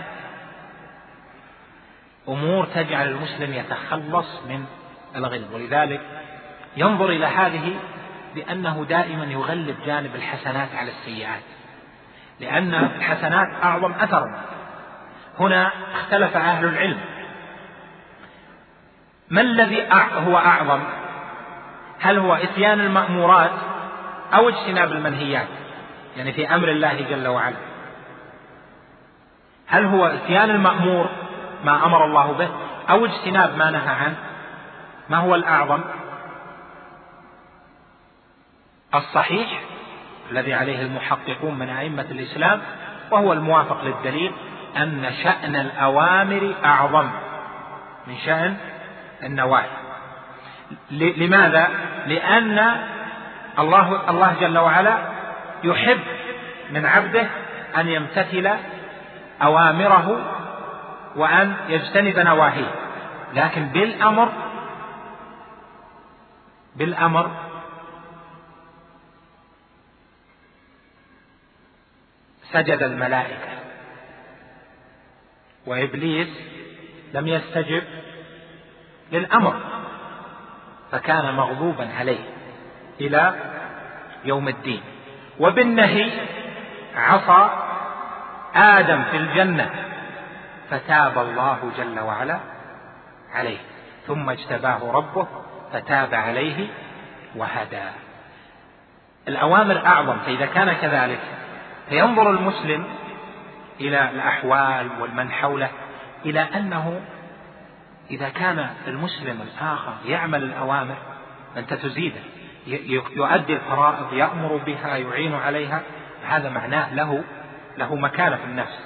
أمور تجعل المسلم يتخلص من الغل ولذلك ينظر إلى هذه بأنه دائما يغلب جانب الحسنات على السيئات. لأن الحسنات أعظم أثرا. هنا اختلف أهل العلم. ما الذي هو أعظم؟ هل هو إتيان المأمورات أو اجتناب المنهيات؟ يعني في أمر الله جل وعلا. هل هو إتيان المأمور ما أمر الله به أو اجتناب ما نهى عنه؟ ما هو الأعظم؟ الصحيح الذي عليه المحققون من أئمة الإسلام وهو الموافق للدليل أن شأن الأوامر أعظم من شأن النواهي. لماذا؟ لأن الله الله جل وعلا يحب من عبده أن يمتثل أوامره وأن يجتنب نواهيه. لكن بالأمر بالأمر. سجد الملائكة. وإبليس لم يستجب للأمر فكان مغضوبا عليه إلى يوم الدين. وبالنهي عصى آدم في الجنة فتاب الله جل وعلا عليه ثم اجتباه ربه فتاب عليه وهدى. الأوامر أعظم فإذا كان كذلك فينظر المسلم إلى الأحوال والمن حوله إلى أنه إذا كان المسلم الآخر يعمل الأوامر أنت تزيده. يؤدي الفرائض يأمر بها يعين عليها هذا معناه له له مكانة في النفس.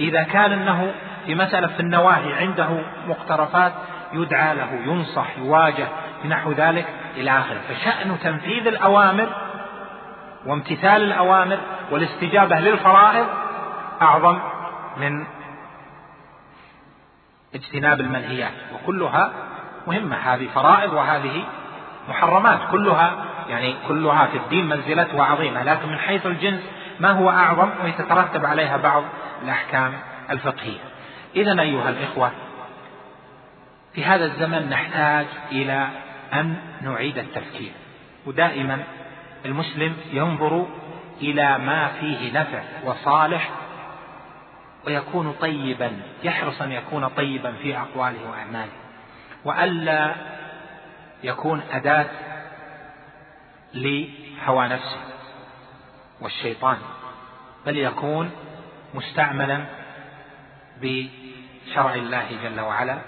إذا كان أنه في مسألة في النواهي عنده مقترفات يدعى له ينصح يواجه نحو ذلك إلى آخره. فشأن تنفيذ الأوامر وامتثال الأوامر والاستجابة للفرائض أعظم من اجتناب المنهيات. وكلها مهمة هذه فرائض وهذه محرمات. كلها يعني كلها في الدين منزلتها عظيمة لكن من حيث الجنس ما هو أعظم؟ ويتترتب عليها بعض الأحكام الفقهية. إذا أيها الإخوة في هذا الزمن نحتاج إلى أن نعيد التفكير؟ ودائما المسلم ينظر إلى ما فيه نفع وصالح ويكون طيبا يحرص أن يكون طيبا في أقواله وأعماله. وألا يكون أداة لهوى نفسه والشيطان بل يكون مستعملا بشرع الله جل وعلا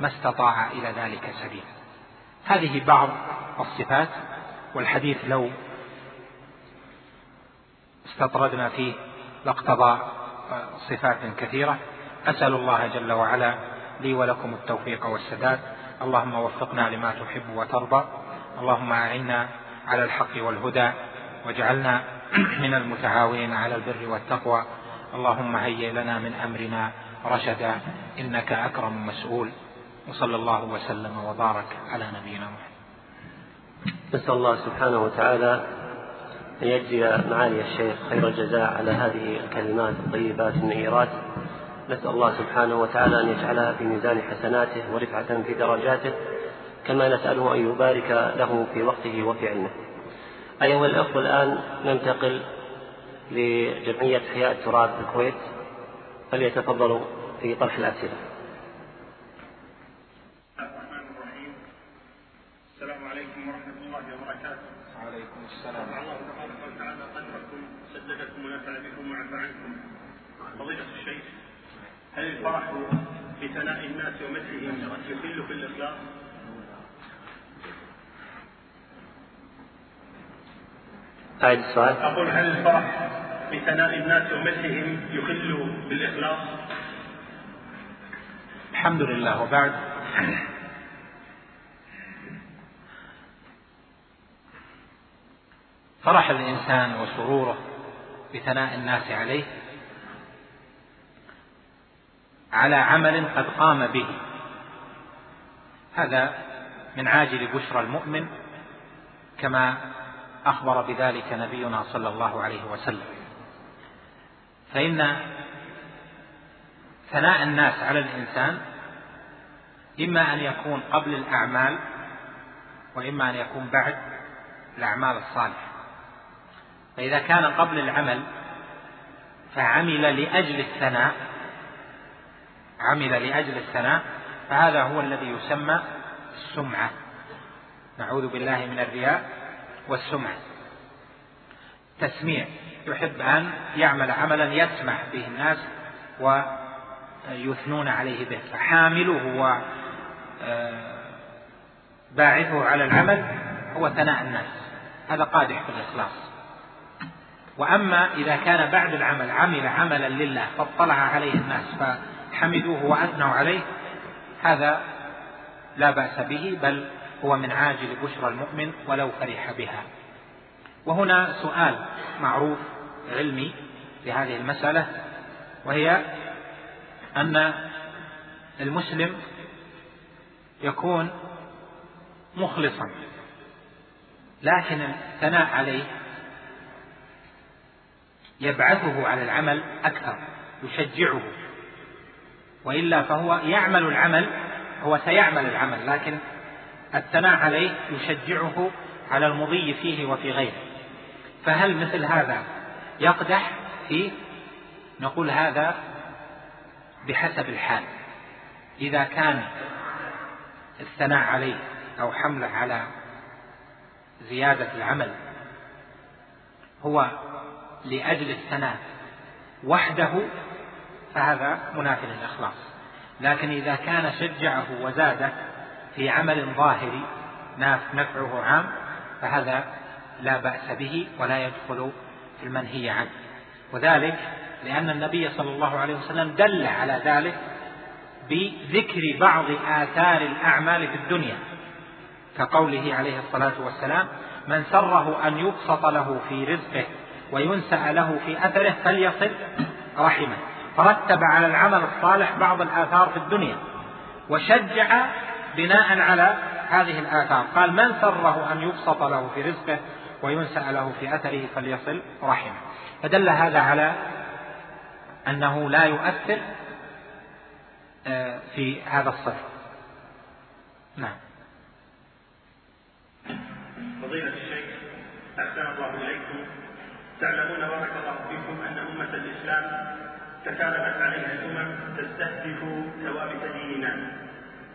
ما استطاع إلى ذلك سبيلا. هذه بعض الصفات والحديث لو استطردنا فيه لاقتضى صفات كثيرة. أسأل الله جل وعلا لي ولكم التوفيق والسداد. اللهم وفقنا لما تحب وترضى. اللهم أعنا على الحق والهدى واجعلنا من المتعاونين على البر والتقوى. اللهم هيئ لنا من أمرنا رشدا. إنك أكرم مسؤول. وصلى الله وسلم وبارك على نبينا محمد. نسأل الله سبحانه وتعالى أن يجزي معالي الشيخ خير الجزاء على هذه الكلمات الطيبات النهيرات نسأل الله سبحانه وتعالى أن يجعلها في ميزان حسناته ورفعة في درجاته كما نسأله أن يبارك له في وقته وفي علمه. أيها الأخوة الآن ننتقل لجمعية حياة التراب في الكويت. فليتفضلوا في طرح الأسئلة السلام عليكم ورحمة الله وبركاته. وعليكم السلام. رفع الله تبارك وتعالى قدركم سددكم ونفع بكم وعفى عنكم. فضيلة الشيخ هل الفرح بثناء الناس ومدحهم يخل في الإخلاص؟ أعد السؤال أقول هل الفرح بثناء الناس ومدحهم يخل بالإخلاص؟ الحمد لله وبعد فرح الإنسان وسروره بثناء الناس عليه على عمل قد قام به. هذا من عاجل بشرى المؤمن كما أخبر بذلك نبينا صلى الله عليه وسلم. فإن ثناء الناس على الإنسان إما أن يكون قبل الأعمال وإما أن يكون بعد الأعمال الصالحة. فإذا كان قبل العمل فعمل لأجل الثناء عمل لأجل الثناء فهذا هو الذي يسمى السمعة. نعوذ بالله من الرياء والسمعة. تسميع. يحب أن يعمل عملا يسمح به الناس ويثنون عليه به. فحامله وباعثه على العمل هو ثناء الناس. هذا قادح في الإخلاص. وأما إذا كان بعد العمل عمل عملا لله فاطلع عليه الناس فحمدوه وأثنوا عليه هذا لا بأس به بل هو من عاجل بشرى المؤمن ولو فرح بها. وهنا سؤال معروف علمي لهذه المسألة وهي أن المسلم يكون مخلصا لكن الثناء عليه يبعثه على العمل أكثر يشجعه. وإلا فهو يعمل العمل هو سيعمل العمل لكن الثناء عليه يشجعه على المضي فيه وفي غيره. فهل مثل هذا يقدح فيه نقول هذا بحسب الحال؟ إذا كان الثناء عليه أو حمله على زيادة العمل هو لأجل الثناء وحده فهذا منافي للإخلاص. لكن إذا كان شجعه وزاده في عمل ظاهري نفعه عام فهذا لا بأس به ولا يدخل في المنهي عنه. وذلك لأن النبي صلى الله عليه وسلم دل على ذلك بذكر بعض آثار الأعمال في الدنيا. كقوله عليه الصلاة والسلام من سره أن يبسط له في رزقه وينسأ له في أثره فليصل رحمه. فرتب على العمل الصالح بعض الآثار في الدنيا وشجع بناء على هذه الآثار. قال من سره أن يبسط له في رزقه وينسأ له في أثره فليصل رحمه. فدل هذا على أنه لا يؤثر آه، في هذا الصفر نعم. فضيلة الشيخ أحسن الله إليكم. تعلمون بارك الله فيكم أن أمة الإسلام تكالبت عليها الأمم تستهدف ثوابت ديننا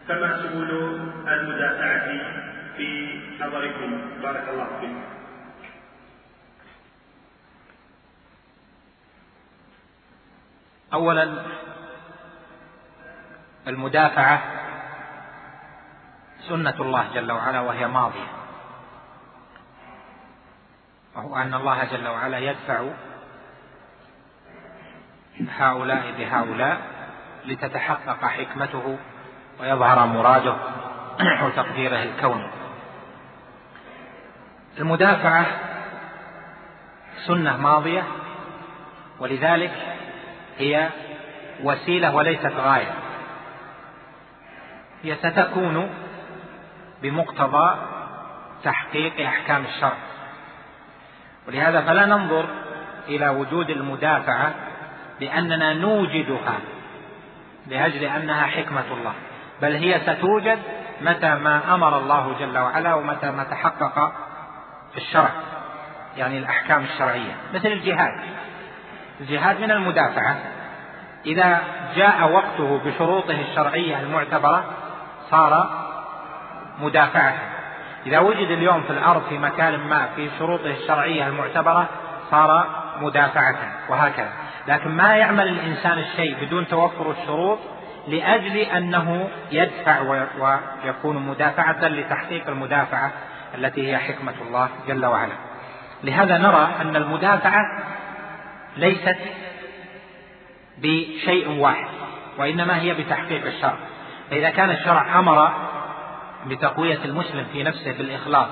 فما سبل المدافعة في نظركم؟ بارك الله فيكم أولا المدافعة سنة الله جل وعلا وهي ماضية. وهو أن الله جل وعلا يدفع هؤلاء بهؤلاء لتتحقق حكمته ويظهر مراده وتقديره الكوني المدافعة سنة ماضية ولذلك هي وسيلة وليست غاية. هي ستكون بمقتضى تحقيق أحكام الشرع. ولهذا فلا ننظر إلى وجود المدافعة بأننا نوجدها لأجل أنها حكمة الله. بل هي ستوجد متى ما أمر الله جل وعلا ومتى ما تحقق في الشرع يعني الأحكام الشرعية. مثل الجهاد. الجهاد من المدافعة. إذا جاء وقته بشروطه الشرعية المعتبرة صار مدافعة. إذا وجد اليوم في الأرض في مكان ما في شروطه الشرعية المعتبرة صار مدافعة وهكذا. لكن ما يعمل الإنسان الشيء بدون توفر الشروط لأجل أنه يدفع ويكون مدافعة لتحقيق المدافعة التي هي حكمة الله جل وعلا. لهذا نرى أن المدافعة ليست بشيء واحد وإنما هي بتحقيق الشرع. فإذا كان الشرع أمر بتقوية المسلم في نفسه بالإخلاص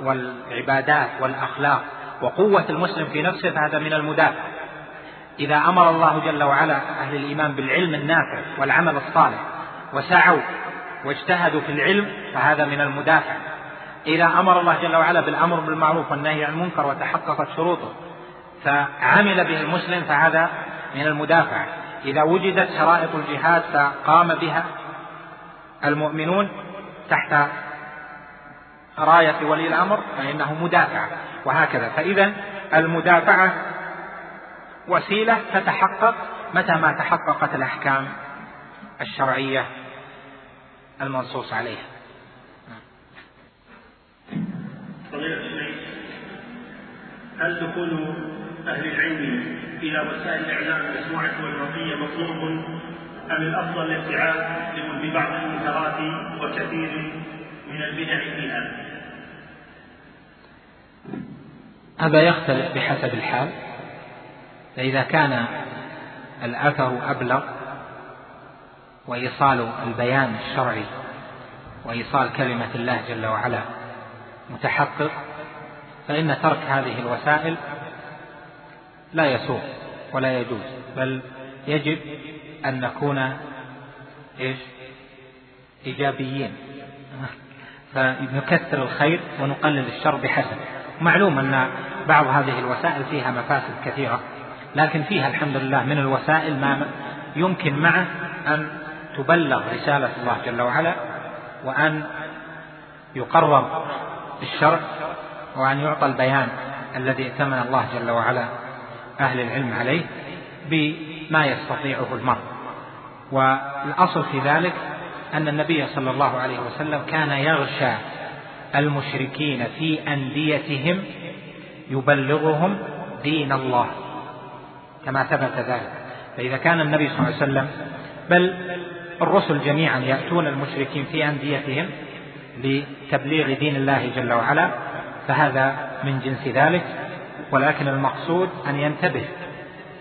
والعبادات والأخلاق وقوة المسلم في نفسه فهذا من المدافع. إذا أمر الله جل وعلا أهل الإيمان بالعلم النافع والعمل الصالح وسعوا واجتهدوا في العلم فهذا من المدافع. إذا أمر الله جل وعلا بالأمر بالمعروف والنهي عن المنكر وتحققت شروطه فعمل به المسلم فهذا من المدافع. إذا وجدت شرائط الجهاد فقام بها المؤمنون تحت راية ولي الأمر فإنه مدافع وهكذا. فإذا المدافعة وسيلة تتحقق متى ما تحققت الأحكام الشرعية المنصوص عليها. هل دخول أهل العلم إلى وسائل الإعلام المسموعة والمرئية مطلوب أم الأفضل الابتعاد في بعض المنكرات وكثير من البدع فيها؟ هذا يختلف بحسب الحال. فإذا كان الأثر أبلغ وإيصال البيان الشرعي وإيصال كلمة الله جل وعلا متحقق فإن ترك هذه الوسائل لا يسوق ولا يجوز بل يجب أن نكون إيش؟ إيجابيين. فنكثر الخير ونقلل الشر بحسب. معلوم أن بعض هذه الوسائل فيها مفاسد كثيرة لكن فيها الحمد لله من الوسائل ما يمكن معه أن تبلغ رسالة الله جل وعلا وأن يقرر الشرع وأن يعطى البيان الذي ائتمن الله جل وعلا أهل العلم عليه بما يستطيعه المرء. والأصل في ذلك أن النبي صلى الله عليه وسلم كان يغشى المشركين في أنديتهم يبلغهم دين الله كما ثبت ذلك. فإذا كان النبي صلى الله عليه وسلم بل الرسل جميعا يأتون المشركين في أنديتهم لتبليغ دين الله جل وعلا فهذا من جنس ذلك. ولكن المقصود أن ينتبه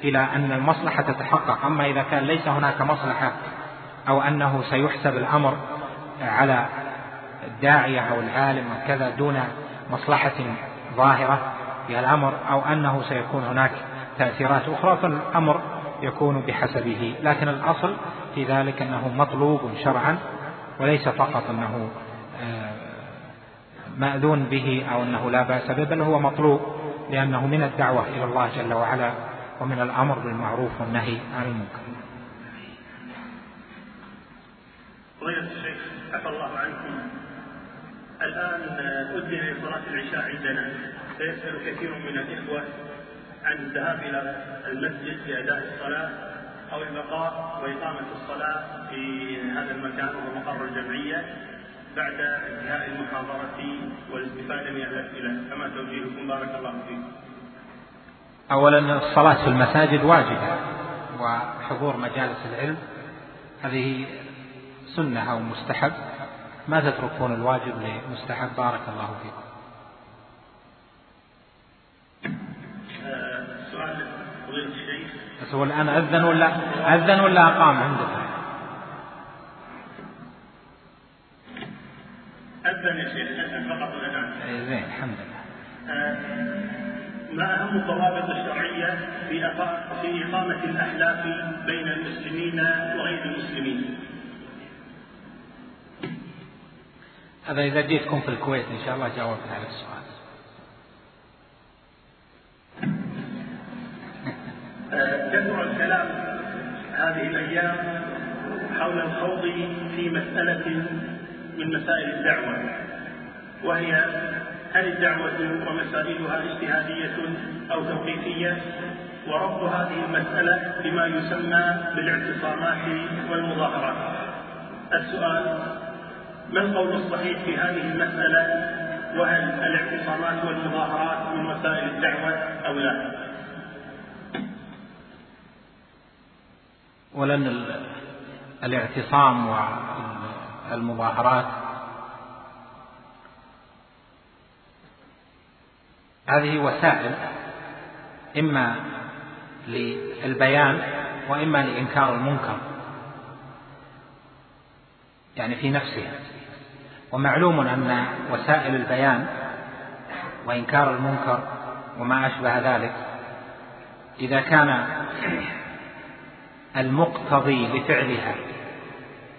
إلى أن المصلحة تتحقق. أما إذا كان ليس هناك مصلحة أو أنه سيحسب الأمر على الداعية أو العالم وكذا دون مصلحة ظاهرة في الأمر أو أنه سيكون هناك تأثيرات أخرى فالأمر يكون بحسبه. لكن الأصل في ذلك أنه مطلوب شرعا وليس فقط أنه آه، مأذون به أو أنه لا بأس به بل هو مطلوب لأنه من الدعوة إلى الله جل وعلا ومن الأمر بالمعروف والنهي عن المنكر. فضيلة الشيخ عفى الله عنكم. الآن أذن لصلاة العشاء عندنا. سيسأل كثير من الإخوة عن الذهاب إلى المسجد لأداء الصلاة أو البقاء وإقامة الصلاة في هذا المكان وهو مقر الجمعية بعد انتهاء المحاضرة والاستفادة من الأسئلة. فما توجيهكم بارك الله فيكم أولا الصلاة في المساجد واجبة وحضور مجالس العلم. هذه سنة أو مستحب ما تتركون الواجب لمستحب بارك الله فيكم سؤال الشيخ بس هو الآن أذن ولا أذن ولا أقام عندكم؟ أذن يا شيخ أذن فقط الأذان إيه، زين الحمد لله ما أهم الضوابط الشرعية في في إقامة الأحلاف بين المسلمين وغير المسلمين؟ هذا إذا جيتكم في الكويت إن شاء الله جاوبت على السؤال. كثر الكلام هذه الأيام حول الخوض في مسألة من مسائل الدعوة وهي هل الدعوة ومسائلها اجتهادية أو توقيفية؟ وربط هذه المسألة بما يسمى بالاعتصامات والمظاهرات. السؤال ما القول الصحيح في هذه المسألة؟ وهل الاعتصامات والمظاهرات من وسائل الدعوة أو لا؟ ولن الاعتصام والمظاهرات. هذه وسائل إما للبيان وإما لإنكار المنكر. يعني في نفسها. ومعلوم أن وسائل البيان وإنكار المنكر وما أشبه ذلك إذا كان المقتضي لفعلها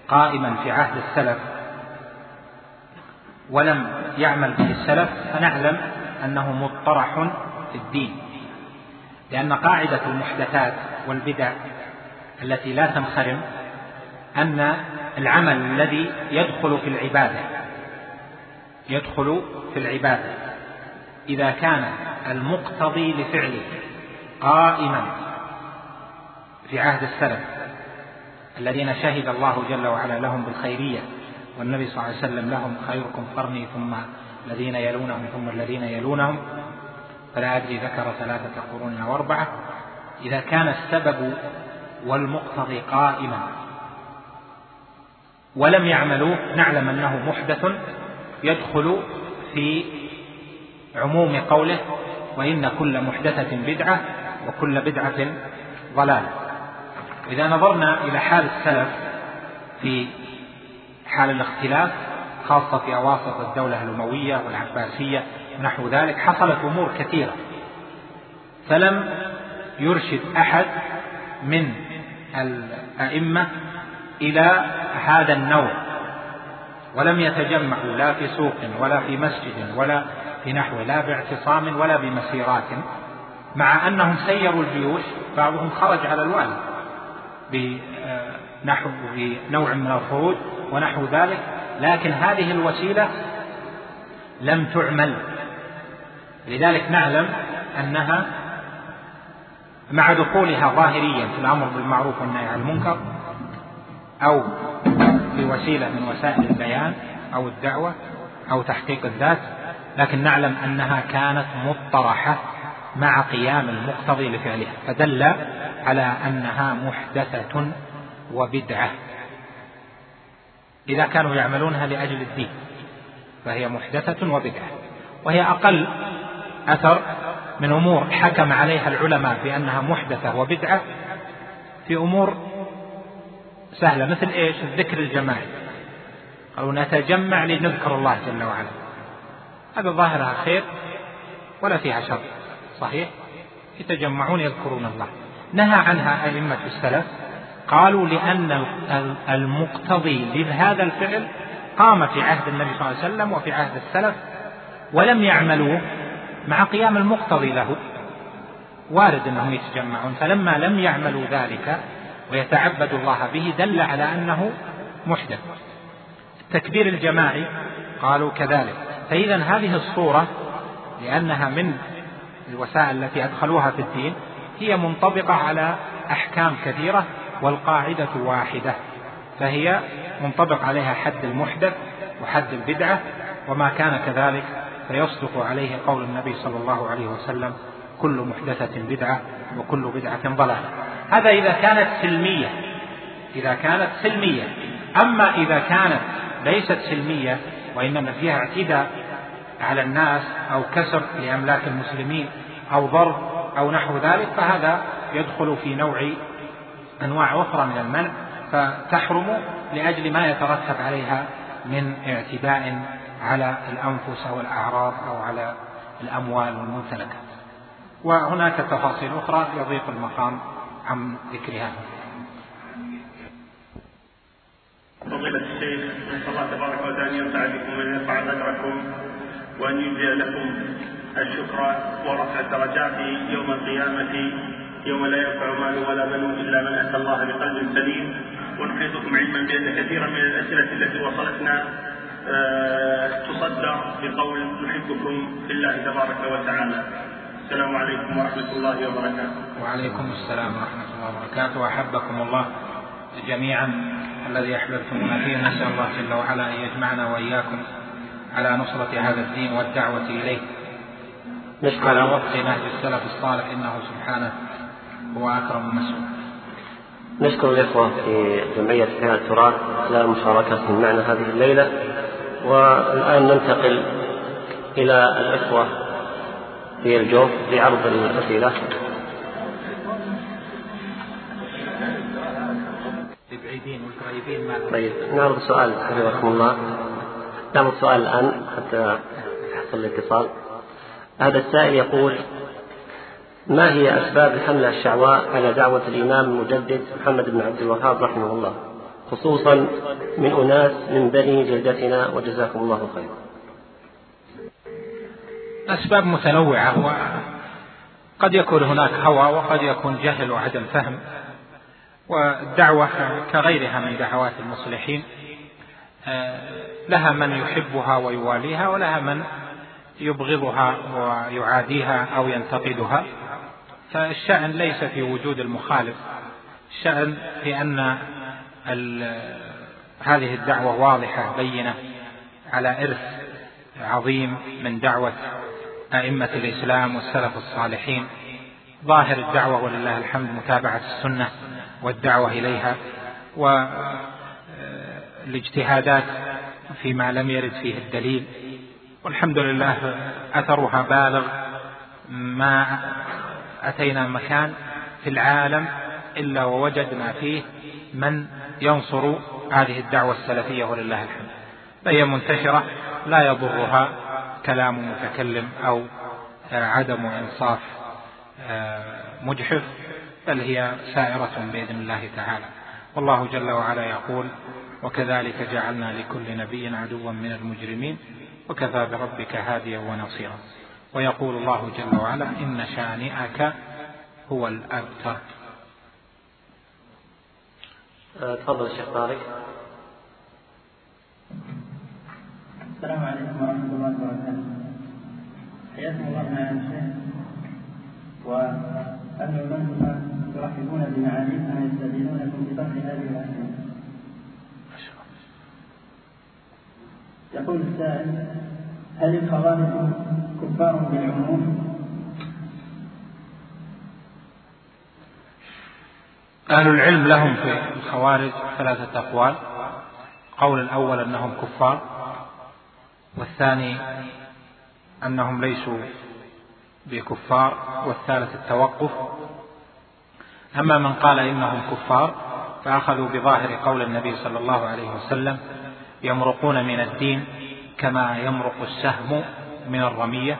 قائما في عهد السلف ولم يعمل به السلف فنعلم أنه مطرح في الدين لأن قاعدة المحدثات والبدع التي لا تنخرم أن العمل الذي يدخل في العبادة يدخل في العبادة. إذا كان المقتضي لفعله قائما في عهد السلف الذين شهد الله جل وعلا لهم بالخيرية والنبي صلى الله عليه وسلم لهم خيركم قرني ثم الذين يلونهم ثم الذين يلونهم فلا أدري ذكر ثلاثة قرون أو أربعة. إذا كان السبب والمقتضي قائما ولم يعملوا نعلم أنه محدث يدخل في عموم قوله وإن كل محدثة بدعة وكل بدعة ضلالة. إذا نظرنا إلى حال السلف في حال الاختلاف خاصة في أواسط الدولة الأموية والعباسية ونحو ذلك حصلت أمور كثيرة. فلم يرشد أحد من الأئمة إلى هذا النوع. ولم يتجمعوا لا في سوق ولا في مسجد ولا في نحوه لا باعتصام ولا بمسيرات مع أنهم سيروا الجيوش بعضهم خرج على الوالي بنحو بنوع من الخروج ونحو ذلك لكن هذه الوسيلة لم تعمل. لذلك نعلم أنها مع دخولها ظاهريا في الأمر بالمعروف والنهي عن المنكر أو في وسيلة من وسائل البيان أو الدعوة أو تحقيق الذات لكن نعلم أنها كانت مطرحة مع قيام المقتضي لفعلها فدل على أنها محدثة وبدعة. إذا كانوا يعملونها لأجل الدين فهي محدثة وبدعة وهي أقل أثر من أمور حكم عليها العلماء بأنها محدثة وبدعة في أمور سهلة مثل إيش؟ الذكر الجماعي. أو نتجمع لنذكر الله جل وعلا. هذا ظاهرها خير ولا فيها شر. صحيح؟ يتجمعون يذكرون الله. نهى عنها أئمة السلف قالوا لأن المقتضي لهذا الفعل قام في عهد النبي صلى الله عليه وسلم وفي عهد السلف ولم يعملوه مع قيام المقتضي له. وارد أنهم يتجمعون فلما لم يعملوا ذلك ويتعبدوا الله به دل على أنه محدث. التكبير الجماعي قالوا كذلك. فإذا هذه الصورة لأنها من الوسائل التي أدخلوها في الدين هي منطبقة على أحكام كثيرة والقاعدة واحدة فهي منطبق عليها حد المحدث وحد البدعة وما كان كذلك فيصدق عليه قول النبي صلى الله عليه وسلم كل محدثة بدعة وكل بدعة ضلالة. هذا إذا كانت سلمية. إذا كانت سلمية. أما إذا كانت ليست سلمية وإنما فيها اعتداء على الناس أو كسر لأملاك المسلمين أو ضرب أو نحو ذلك فهذا يدخل في نوع أنواع أخرى من المنع فتحرم لأجل ما يترتب عليها من اعتداء على الأنفس أو الأعراض أو على الأموال والممتلكات. وهناك تفاصيل أخرى يضيق المقام. عن ذكرها. فضيلة الشيخ نسأل الله تبارك وتعالى أن ينفع بكم وأن يرفع قدركم وأن يجزي لكم الشكر ورفع الدرجات يوم القيامة يوم لا ينفع مال ولا بنون إلا من أتى الله بقلب سليم. ونحيطكم علما بأن كثيرا من الأسئلة التي وصلتنا آه، تصدر بقول نحبكم في الله تبارك وتعالى. السلام عليكم ورحمة الله وبركاته. وعليكم السلام ورحمة الله وبركاته. وأحبكم الله جميعا الذي أحببتمونا فيه. نسأل الله جل وعلا أن يجمعنا وإياكم على نصرة هذا الدين والدعوة إليه. نشكر على وفق نهج السلف الصالح. إنه سبحانه هو أكرم المسؤول نشكر الإخوة في جمعية فئة التراث على مشاركتهم معنا هذه الليلة. والآن ننتقل إلى الإخوة في الجوف لعرض الأسئلة طيب نعرض سؤال حفظكم الله. نعرض سؤال الآن حتى يحصل الاتصال. هذا السائل يقول ما هي أسباب الحملة الشعواء على دعوة الإمام المجدد محمد بن عبد الوهاب رحمه الله؟ خصوصا من أناس من بني جلدتنا وجزاكم الله خيرا. أسباب متنوعة وقد يكون هناك هوى وقد يكون جهل وعدم فهم والدعوة كغيرها من دعوات المصلحين. آه، لها من يحبها ويواليها ولها من يبغضها ويعاديها أو ينتقدها. فالشأن ليس في وجود المخالف. الشأن في أن هذه الدعوة واضحة بينة على إرث عظيم من دعوة أئمة الإسلام والسلف الصالحين. ظاهر الدعوة ولله الحمد متابعة السنة والدعوة إليها والاجتهادات فيما لم يرد فيه الدليل. والحمد لله أثرها بالغ. ما أتينا مكان في العالم إلا ووجدنا فيه من ينصر هذه الدعوة السلفية ولله الحمد. فهي منتشرة لا يضرها كلام متكلم أو عدم إنصاف مجحف بل هي سائرة بإذن الله تعالى. والله جل وعلا يقول وكذلك جعلنا لكل نبي عدوا من المجرمين وكفى بربك هاديا ونصيرا. ويقول الله جل وعلا إن شانئك هو الأبتر. أه، تفضل الشيخ طارق. السلام عليكم ورحمة الله وبركاته. حياكم الله معالي الشيخ. وأهل المنزل يرحبون بمعاليكم ويستدينونكم بفضل هذه الأسئلة يقول السائل هل الخوارج كفار بالعموم؟ أهل العلم لهم في الخوارج ثلاثة أقوال. قول الأول أنهم كفار. والثاني أنهم ليسوا بكفار والثالث التوقف. أما من قال إنهم كفار فأخذوا بظاهر قول النبي صلى الله عليه وسلم يمرقون من الدين كما يمرق السهم من الرمية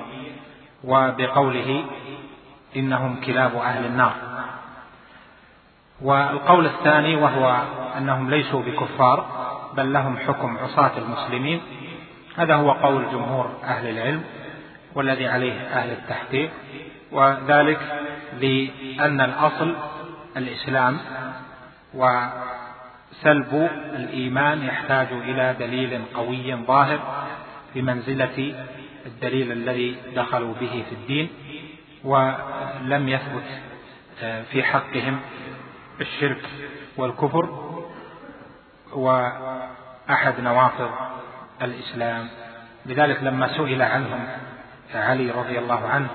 وبقوله إنهم كلاب أهل النار. والقول الثاني وهو أنهم ليسوا بكفار بل لهم حكم عصاة المسلمين هذا هو قول جمهور أهل العلم والذي عليه أهل التحقيق وذلك لأن الأصل الإسلام وسلب الإيمان يحتاج إلى دليل قوي ظاهر بمنزلة الدليل الذي دخلوا به في الدين ولم يثبت آه، في حقهم الشرك والكفر وأحد نواقض الإسلام. لذلك لما سئل عنهم علي رضي الله عنه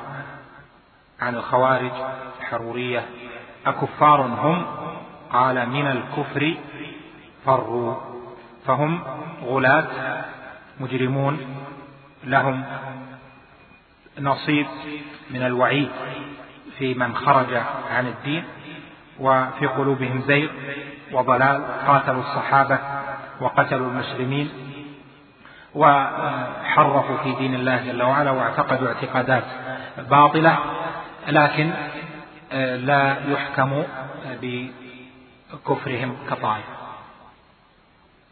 عن الخوارج الحرورية أكفار هم؟ قال من الكفر فروا. فهم غلاة مجرمون لهم نصيب من الوعيد في من خرج عن الدين وفي قلوبهم زيغ وضلال قاتلوا الصحابة وقتلوا المسلمين. وحرفوا في دين الله جل وعلا واعتقدوا اعتقادات باطلة لكن آه، لا يحكم بكفرهم كطائفة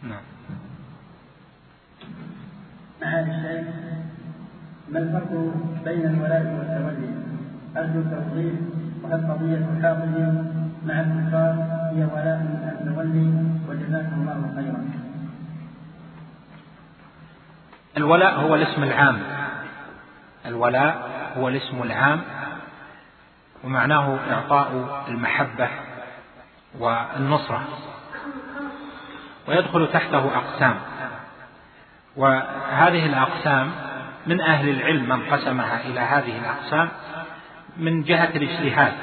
نعم. معالي الشيخ ما الفرق بين الولاء والتولي؟ أرجو التوضيح وهل قضية الحافظ مع الكفار هي ولاء التولي؟ وجزاكم الله خيرا. الولاء هو الاسم العام. الولاء هو الاسم العام ومعناه إعطاء المحبة والنصرة ويدخل تحته أقسام. وهذه الأقسام من أهل العلم من قسمها إلى هذه الأقسام من جهة الاجتهاد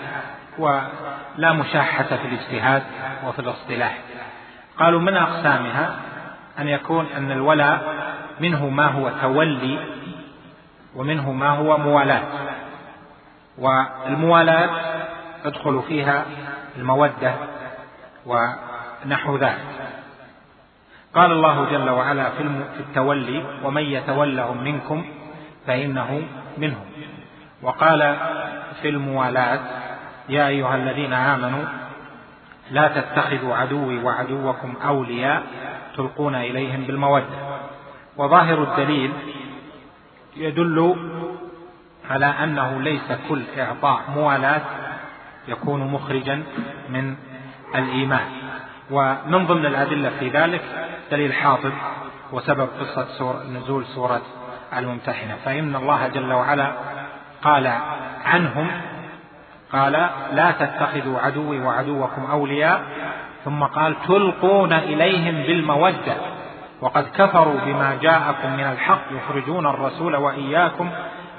ولا مشاحة في الاجتهاد وفي الاصطلاح. قالوا من أقسامها أن يكون أن الولاء منه ما هو تولي ومنه ما هو موالاة. والموالاة تدخل فيها المودة ونحو ذلك. قال الله جل وعلا في التولي ومن يتولهم منكم فإنه منهم. وقال في الموالاة يا أيها الذين آمنوا لا تتخذوا عدوي وعدوكم أولياء تلقون إليهم بالمودة. وظاهر الدليل يدل على أنه ليس كل إعطاء موالاة يكون مخرجا من الإيمان. ومن ضمن الأدلة في ذلك دليل حاطب وسبب قصة سور نزول سورة الممتحنة. فإن الله جل وعلا قال عنهم قال لا تتخذوا عدوي وعدوكم أولياء ثم قال تلقون إليهم بالمودة. وقد كفروا بما جاءكم من الحق يخرجون الرسول وإياكم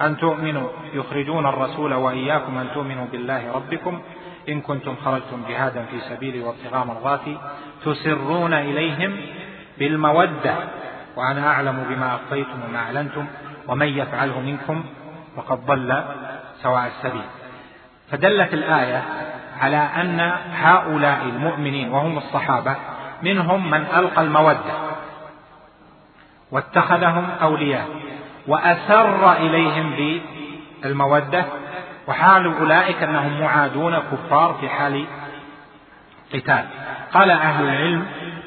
أن تؤمنوا. يخرجون الرسول وإياكم أن تؤمنوا بالله ربكم. إن كنتم خرجتم جهادا في سبيلي وابتغاء مرضاتي تسرون إليهم بالمودة. وأنا أعلم بما أخفيتم وما أعلنتم ومن يفعله منكم فقد ضل سواء السبيل. فدلت الآية على أن هؤلاء المؤمنين وهم الصحابة منهم من ألقى المودة. واتخذهم أولياء وأسر إليهم بالمودة وحال أولئك أنهم معادون كفار في حال قتال. قال أهل العلم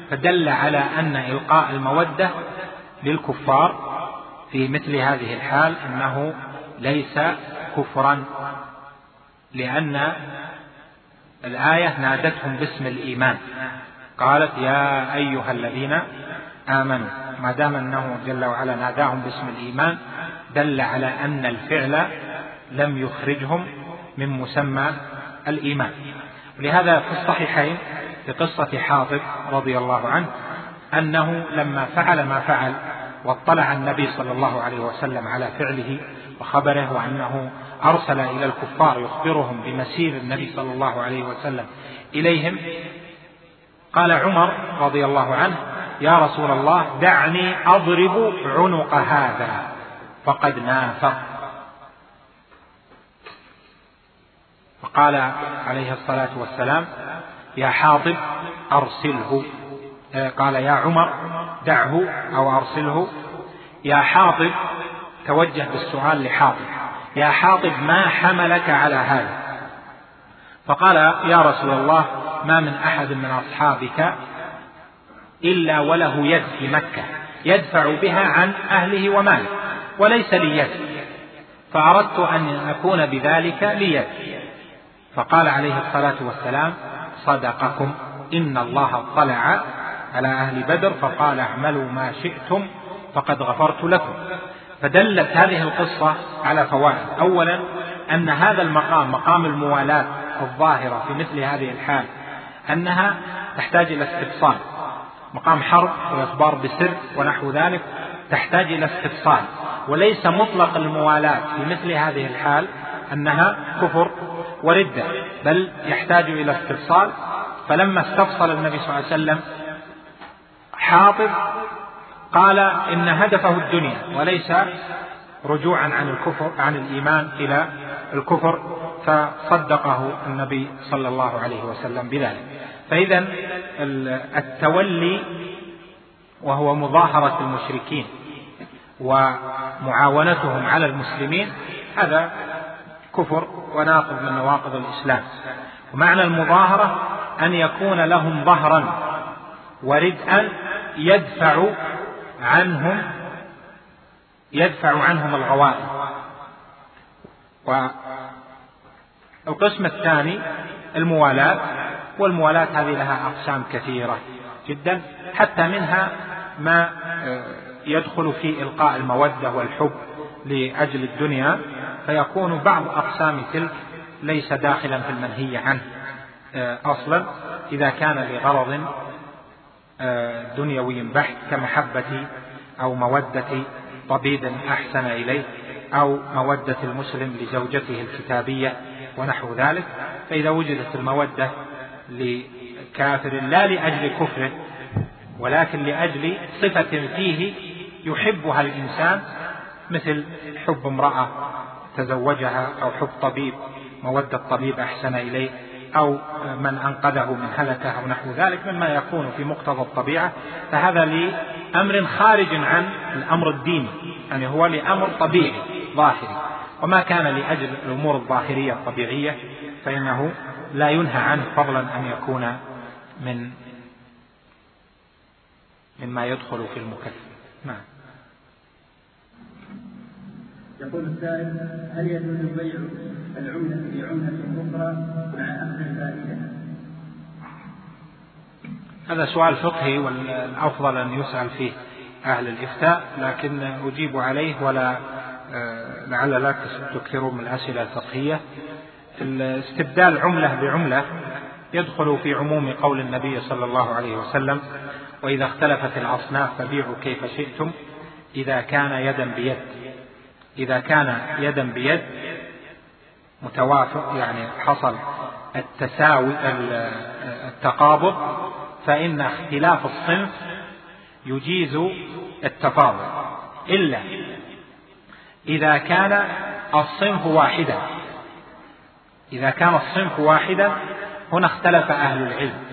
فدل على أن إلقاء المودة للكفار في مثل هذه الحال أنه ليس كفرا لأن الآية نادتهم باسم الإيمان. قالت يا أيها الذين آمنوا. ما دام أنه جل وعلا ناداهم باسم الإيمان دل على أن الفعل لم يخرجهم من مسمى الإيمان. ولهذا في الصحيحين في قصة حاطب رضي الله عنه أنه لما فعل ما فعل واطلع النبي صلى الله عليه وسلم على فعله وخبره وأنه أرسل إلى الكفار يخبرهم بمسير النبي صلى الله عليه وسلم إليهم قال عمر رضي الله عنه يا رسول الله دعني أضرب عنق هذا. فقد نافق. فقال عليه الصلاة والسلام يا حاطب أرسله. آه، قال يا عمر دعه أو أرسله. يا حاطب توجه بالسؤال لحاطب. يا حاطب ما حملك على هذا؟ فقال يا رسول الله ما من أحد من أصحابك إلا وله يد في مكة يدفع بها عن أهله وماله وليس لي يد. فأردت أن أكون بذلك لي يد. فقال عليه الصلاة والسلام صدقكم إن الله اطلع على أهل بدر فقال اعملوا ما شئتم فقد غفرت لكم. فدلت هذه القصة على فوائد. أولا أن هذا المقام مقام الموالاة الظاهرة في مثل هذه الحال أنها تحتاج إلى استفصال مقام حرب وإخبار بسر ونحو ذلك تحتاج إلى استفصال. وليس مطلق الموالاة في مثل هذه الحال أنها كفر وردة بل يحتاج إلى استفصال. فلما استفصل النبي صلى الله عليه وسلم حاطب قال إن هدفه الدنيا وليس رجوعا عن الكفر عن الإيمان إلى الكفر فصدقه النبي صلى الله عليه وسلم بذلك. فإذا التولي وهو مظاهرة المشركين ومعاونتهم على المسلمين هذا كفر وناقض من نواقض الإسلام. ومعنى المظاهرة أن يكون لهم ظهرا وردءا يدفع عنهم يدفع عنهم الغوائب والقسم الثاني الموالاة والموالاة هذه لها أقسام كثيرة جدا حتى منها ما آه، يدخل في إلقاء المودة والحب لأجل الدنيا فيكون بعض أقسام تلك ليس داخلا في المنهي عنه. آه، أصلا إذا كان لغرض آه، دنيوي بحت كمحبة أو مودة طبيب أحسن إليه أو مودة المسلم لزوجته الكتابية ونحو ذلك فإذا وجدت المودة لكافر لا لأجل كفره ولكن لأجل صفة فيه يحبها الإنسان مثل حب امرأة تزوجها أو حب طبيب مودة طبيب أحسن إليه أو من أنقذه من هلكة أو نحو ذلك مما يكون في مقتضى الطبيعة. فهذا لأمر خارج عن الأمر الديني يعني هو لأمر طبيعي ظاهري. وما كان لأجل الأمور الظاهرية الطبيعية فإنه لا ينهى عنه فضلا أن يكون من مما يدخل في المكفر نعم يقول السائل هل يجوز بيع العملة بعملة أخرى مع أخذ الفائدة؟ هذا سؤال فقهي والأفضل أن يسأل فيه أهل الإفتاء لكن أجيب عليه ولا لعل لا تكثروا من الأسئلة الفقهية استبدال عملة بعملة يدخل في عموم قول النبي صلى الله عليه وسلم وإذا اختلفت الأصناف فبيعوا كيف شئتم إذا كان يدا بيد. إذا كان يدا بيد متوافق يعني حصل التساوي التقابض فإن اختلاف الصنف يجيز التفاضل إلا إذا كان الصنف واحدا. إذا كان الصنف واحدا هنا اختلف أهل العلم.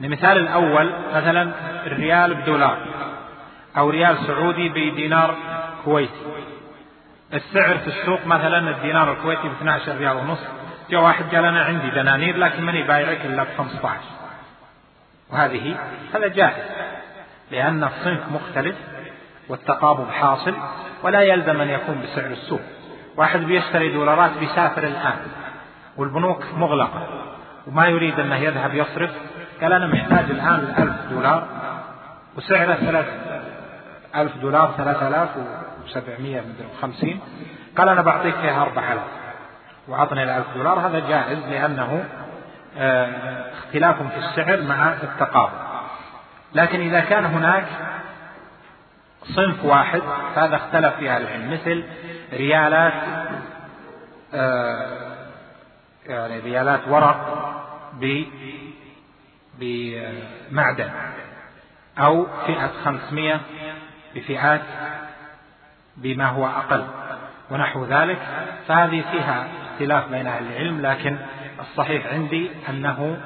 المثال الأول مثلا الريال بدولار أو ريال سعودي بدينار كويتي. السعر في السوق مثلا الدينار الكويتي ب 12 ريال ونص. جاء واحد قال أنا عندي دنانير لكن ماني بايعك إلا ب 15 وهذه هذا جائز لأن الصنف مختلف. والتقابض حاصل ولا يلزم أن يكون بسعر السوق. واحد بيشتري دولارات بيسافر الآن والبنوك مغلقة وما يريد أنه يذهب يصرف. قال أنا محتاج الآن ألف دولار وسعره ثلاث ألف دولار ثلاثة آلاف وسبعمية وخمسين. قال أنا بعطيك فيها أربع ألاف وأعطني الألف دولار. هذا جائز لأنه آه، اختلاف في السعر مع التقابل لكن إذا كان هناك صنف واحد فهذا اختلف فيها العلم مثل ريالات آه، يعني ريالات ورق بمعدن أو فئة خمسمية بفئات بما هو أقل ونحو ذلك فهذه فيها اختلاف بين أهل العلم لكن الصحيح عندي أنه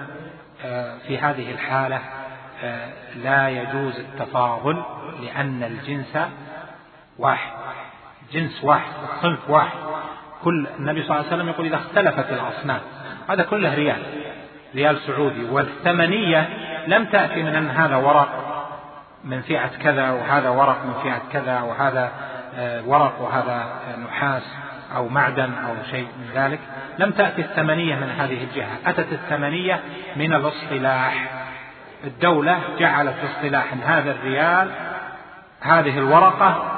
آه، في هذه الحالة لا يجوز التفاضل لأن الجنس واحد. جنس واحد صنف واحد. كل النبي صلى الله عليه وسلم يقول إذا اختلفت الأصناف. هذا كله ريال ريال سعودي. والثمنية لم تأتي من أن هذا ورق من فئة كذا وهذا ورق من فئة كذا وهذا آه، ورق وهذا نحاس أو معدن أو شيء من ذلك. لم تأتي الثمنية من هذه الجهة. أتت الثمنية من الاصطلاح. الدولة جعلت اصطلاح هذا الريال هذه الورقة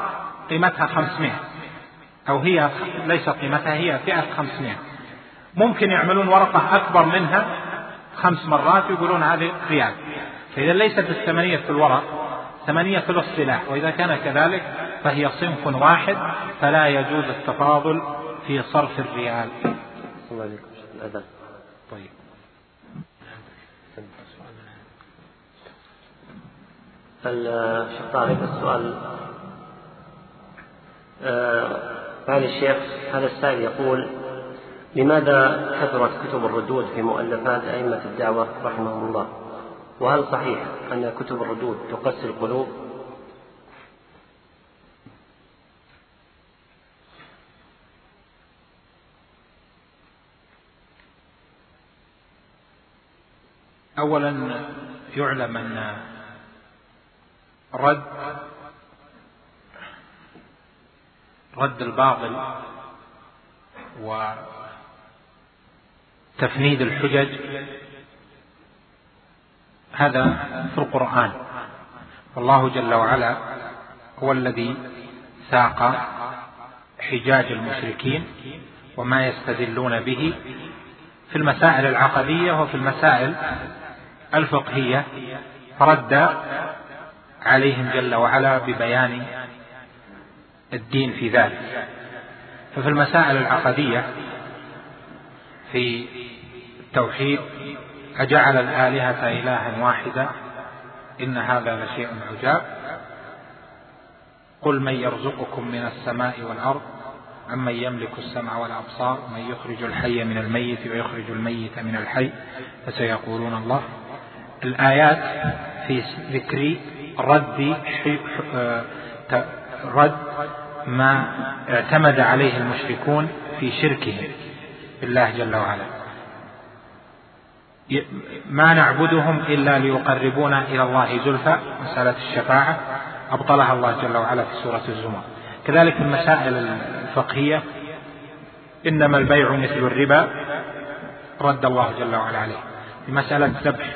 قيمتها خمسمائة أو هي ليس قيمتها هي فئة خمسمائة. ممكن يعملون ورقة أكبر منها خمس مرات يقولون هذه ريال. فإذا ليست الثمنية في الورق ثمانية في الاصطلاح وإذا كان كذلك فهي صنف واحد فلا يجوز التفاضل في صرف الريال. الله طيب. الشيخ طارق السؤال. معالي آه الشيخ هذا السائل يقول لماذا كثرت كتب الردود في مؤلفات أئمة الدعوة رحمهم الله؟ وهل صحيح أن كتب الردود تقسي القلوب؟ أولا يعلم أن رد. رد الباطل وتفنيد الحجج. هذا في القرآن. والله جل وعلا هو الذي ساق حجاج المشركين وما يستدلون به في المسائل العقدية وفي المسائل الفقهية. فرد عليهم جل وعلا ببيان الدين في ذلك. ففي المسائل العقدية في التوحيد أجعل الآلهة إلها واحدا إن هذا لشيء عجاب. قل من يرزقكم من السماء والأرض أمن يملك السمع والأبصار من يخرج الحي من الميت ويخرج الميت من الحي فسيقولون الله. الآيات في ذكر رد رد ما اعتمد عليه المشركون في شركهم بالله جل وعلا. ما نعبدهم إلا ليقربونا إلى الله زلفى مسألة الشفاعة أبطلها الله جل وعلا في سورة الزمر. كذلك في المسائل الفقهية إنما البيع مثل الربا رد الله جل وعلا عليه. في مسألة الذبح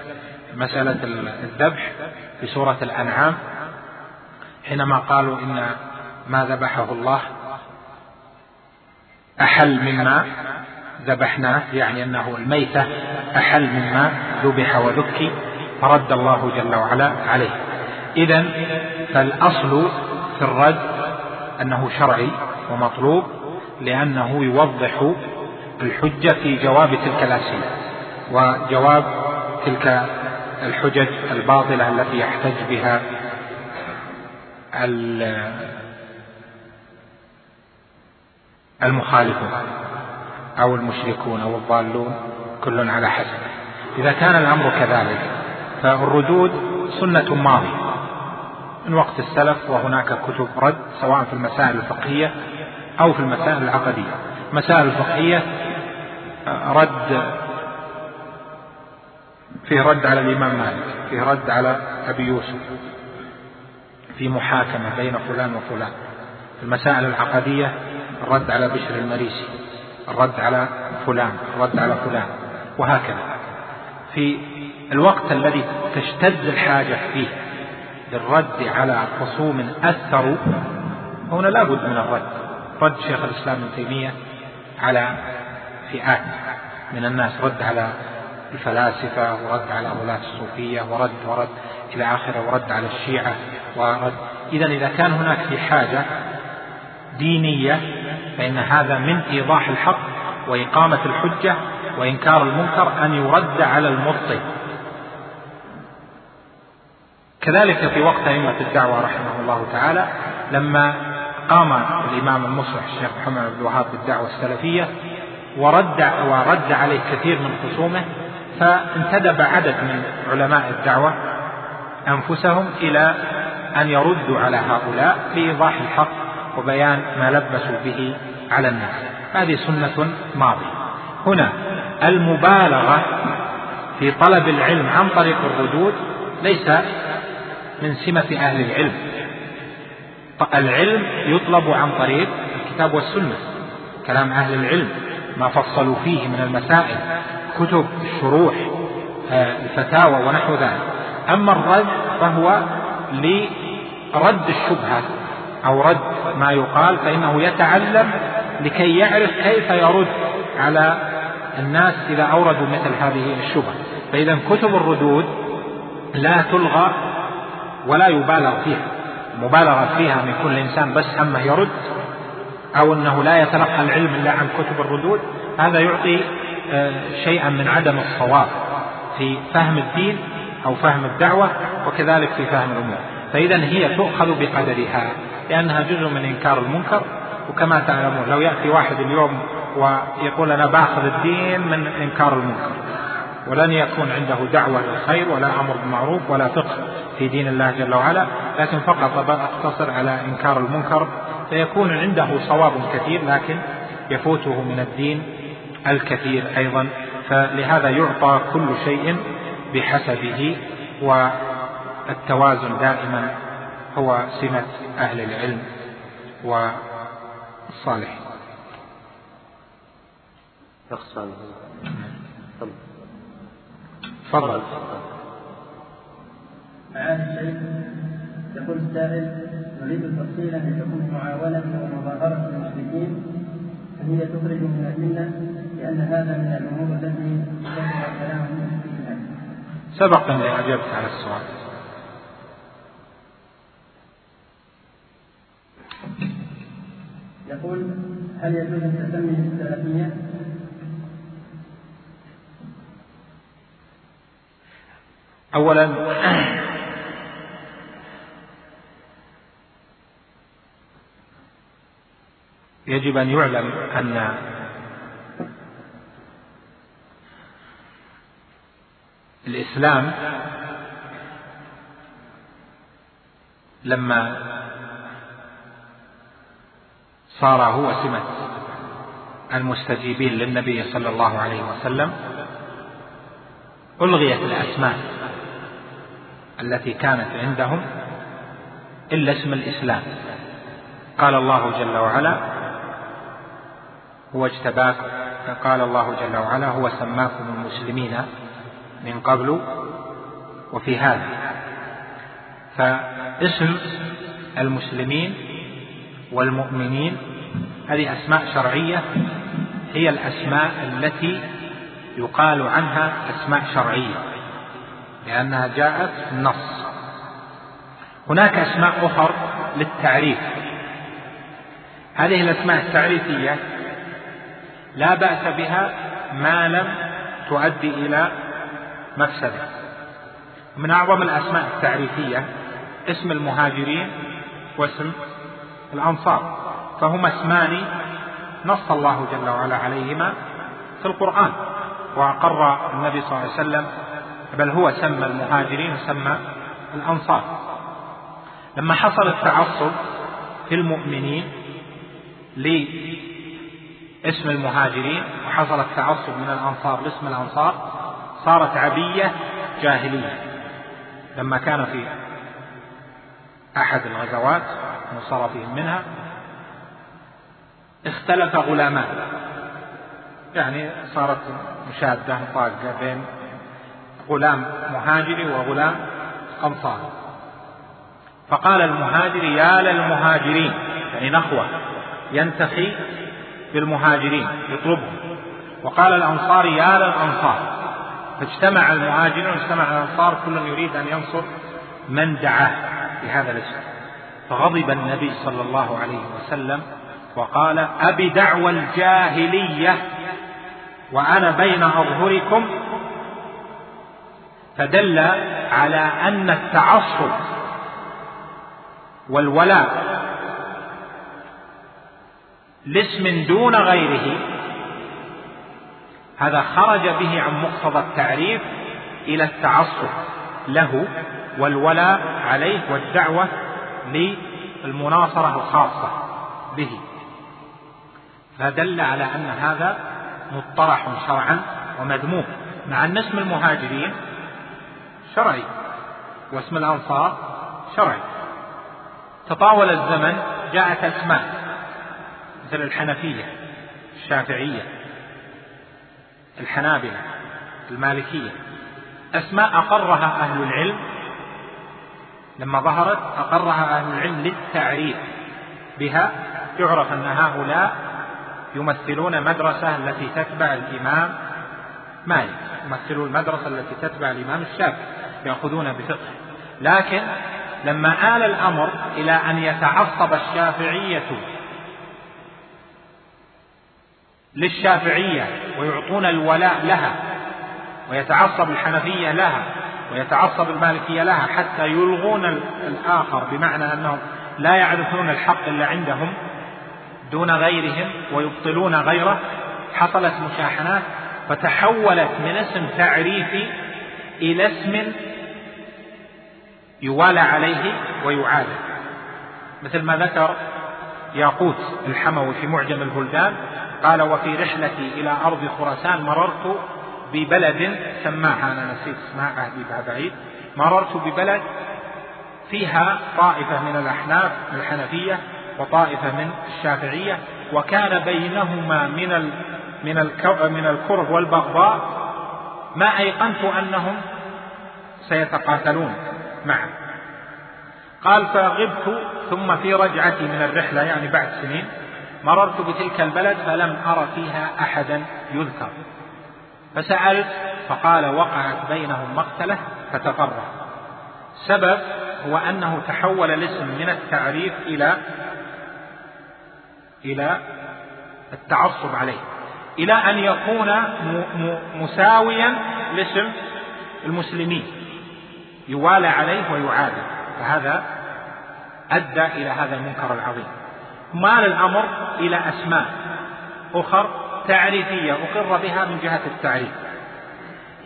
مسألة الذبح في سورة الأنعام حينما قالوا إن ما ذبحه الله أحل مما ذبحناه يعني أنه الميتة أحل مما ذبح وذكي فرد الله جل وعلا عليه. إذا فالأصل في الرد أنه شرعي ومطلوب لأنه يوضح الحجة في جواب تلك الأسئلة وجواب تلك الحجج الباطلة التي يحتج بها المخالفون أو المشركون أو الضالون كل على حسب. إذا كان الأمر كذلك فالردود سنة ماضية. من وقت السلف وهناك كتب رد سواء في المسائل الفقهية أو في المسائل العقدية. المسائل الفقهية رد فيه رد على الإمام مالك فيه رد على أبي يوسف في محاكمة بين فلان وفلان المسائل العقدية الرد على بشر المريسي الرد على فلان الرد على فلان وهكذا. في الوقت الذي تشتد الحاجة فيه للرد على خصوم أثروا هنا لا بد من الرد. رد شيخ الإسلام ابن تيمية على فئات من الناس رد على الفلاسفة ورد على غلاة الصوفية ورد ورد إلى آخره ورد على الشيعة ورد. إذا إذا كان هناك في حاجة دينية فإن هذا من إيضاح الحق وإقامة الحجة وإنكار المنكر أن يرد على المبطل. كذلك في وقت أئمة الدعوة رحمه الله تعالى لما قام الإمام المصلح الشيخ محمد بن الوهاب بالدعوة السلفية ورد ورد عليه كثير من خصومه فانتدب عدد من علماء الدعوة أنفسهم إلى أن يردوا على هؤلاء لإيضاح الحق وبيان ما لبسوا به على الناس. هذه سنة ماضية. هنا المبالغة في طلب العلم عن طريق الردود ليس من سمة أهل العلم. العلم يطلب عن طريق الكتاب والسنة. كلام أهل العلم ما فصلوا فيه من المسائل. كتب الشروح آه، الفتاوى ونحو ذلك. أما الرد فهو لرد الشبهة أو رد ما يقال فإنه يتعلم لكي يعرف كيف يرد على الناس إذا أوردوا مثل هذه الشبهة. فإذا كتب الردود لا تلغى ولا يبالغ فيها. المبالغة فيها من كل إنسان بس همه يرد أو أنه لا يتلقى العلم إلا عن كتب الردود هذا يعطي شيئا من عدم الصواب في فهم الدين أو فهم الدعوة وكذلك في فهم الأمور. فإذا هي تؤخذ بقدرها لأنها جزء من إنكار المنكر. وكما تعلمون لو يأتي واحد اليوم ويقول أنا باخذ الدين من إنكار المنكر ولن يكون عنده دعوة للخير ولا أمر بالمعروف ولا فقه في دين الله جل وعلا لكن فقط أقتصر على إنكار المنكر فيكون عنده صواب كثير لكن يفوته من الدين الكثير أيضا فلهذا يعطى كل شيء بحسبه والتوازن دائما هو سمة أهل العلم والصالحين تفضل. معالي الشيخ يقول السائل نريد تفصيلا لحكم معاونة ومظاهرة المشركين فهي تخرج من الملة لأن هذا من الأمور التي ذكر الكلام فيها سبق أني أجبت على السؤال يقول هل يجوز التسمية بالثلاثية؟ أولا يجب أن يعلم أن الإسلام لما صار هو سمة المستجيبين للنبي صلى الله عليه وسلم ألغيت الأسماء التي كانت عندهم إلا اسم الإسلام. قال الله جل وعلا هو اجتباك قال الله جل وعلا هو سماكم المسلمين من قبل وفي هذا. فاسم المسلمين والمؤمنين هذه أسماء شرعية هي الأسماء التي يقال عنها أسماء شرعية لأنها جاءت في النص. هناك أسماء أخر للتعريف. هذه الأسماء التعريفية لا بأس بها ما لم تؤدي إلى مفسدة من أعظم الأسماء التعريفية اسم المهاجرين واسم الأنصار فهما اسمان نص الله جل وعلا عليهما في القرآن وأقر النبي صلى الله عليه وسلم بل هو سمى المهاجرين وسمى الأنصار. لما حصل التعصب في المؤمنين لاسم المهاجرين وحصل التعصب من الأنصار لاسم الأنصار صارت عبية جاهلية لما كان في أحد الغزوات منصرفهم منها اختلف غلامان. يعني صارت مشادة طاقة بين غلام مهاجري وغلام أنصاري. فقال المهاجري يا للمهاجرين. يعني نخوة ينتخي بالمهاجرين يطلبهم. وقال الأنصاري يا للأنصار. فاجتمع المهاجرون واجتمع الأنصار كل يريد أن ينصر من دعاه بهذا الاسم. فغضب النبي صلى الله عليه وسلم وقال أبي دعوى الجاهلية وأنا بين أظهركم. فدل على أن التعصب والولاء لاسم دون غيره هذا خرج به عن مقتضى التعريف إلى التعصب له والولاء عليه والدعوة للمناصرة الخاصة به. فدل على أن هذا مطرح شرعا ومذموم مع أن اسم المهاجرين شرعي واسم الأنصار شرعي. تطاول الزمن جاءت أسماء مثل الحنفية الشافعية الحنابلة المالكية. أسماء أقرها أهل العلم. لما ظهرت أقرها أهل العلم للتعريف بها يعرف أن هؤلاء يمثلون مدرسة التي تتبع الإمام مالك يمثلون المدرسة التي تتبع الإمام الشافعي يأخذون بفقه. لكن لما آل الأمر إلى أن يتعصب الشافعية للشافعية ويعطون الولاء لها ويتعصب الحنفية لها ويتعصب المالكية لها حتى يلغون الآخر بمعنى أنهم لا يعرفون الحق إلا عندهم دون غيرهم ويبطلون غيره. حصلت مشاحنات فتحولت من اسم تعريفي إلى اسم يوالى عليه ويعاد مثل ما ذكر ياقوت الحموي في معجم البلدان قال وفي رحلتي إلى أرض خراسان مررت ببلد سماها أنا نسيت اسمها عهدي بعيد مررت ببلد فيها طائفة من الأحناف الحنفية وطائفة من الشافعية وكان بينهما من من من الكره والبغضاء ما أيقنت أنهم سيتقاتلون معا قال فغبت ثم في رجعتي من الرحلة يعني بعد سنين مررت بتلك البلد فلم أر فيها أحدا يذكر. فسألت فقال وقعت بينهم مقتلة فتفرق. سبب هو أنه تحول الاسم من التعريف إلى إلى التعصب عليه إلى أن يكون مساويا لاسم المسلمين يوالى عليه ويعادى فهذا أدى إلى هذا المنكر العظيم. مال الأمر إلى أسماء أخر تعريفية أقر بها من جهة التعريف.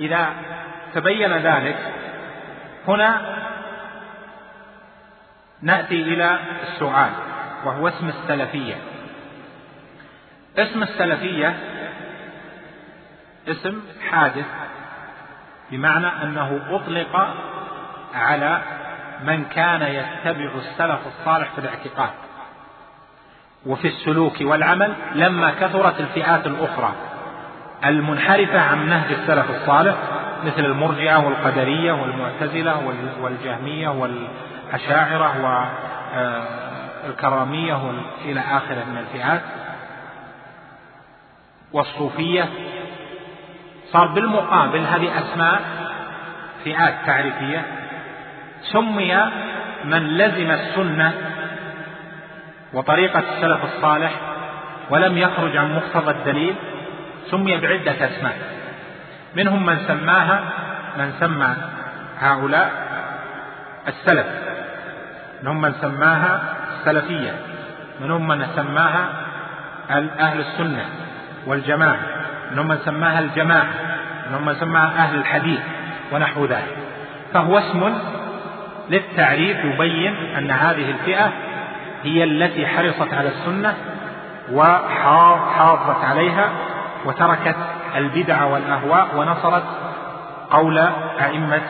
إذا تبين ذلك هنا نأتي إلى السؤال وهو اسم السلفية. اسم السلفية اسم حادث بمعنى أنه أطلق على من كان يتبع السلف الصالح في الاعتقاد. وفي السلوك والعمل لما كثرت الفئات الأخرى. المنحرفة عن نهج السلف الصالح مثل المرجئة والقدرية والمعتزلة والجهمية والأشاعرة والكرامية إلى آخره من الفئات. والصوفية صار بالمقابل هذه أسماء فئات تعريفية. سمي من لزم السنة وطريقة السلف الصالح ولم يخرج عن مقتضى الدليل سمي بعدة أسماء. منهم من سماها من سمى هؤلاء السلف. منهم من سماها السلفية. منهم من سماها أهل السنة والجماعة. منهم من سماها الجماعة. منهم من سماها أهل الحديث ونحو ذلك. فهو اسم للتعريف يبين أن هذه الفئة هي التي حرصت على السنة وحافظت عليها وتركت البدع والأهواء ونصرت قول أئمة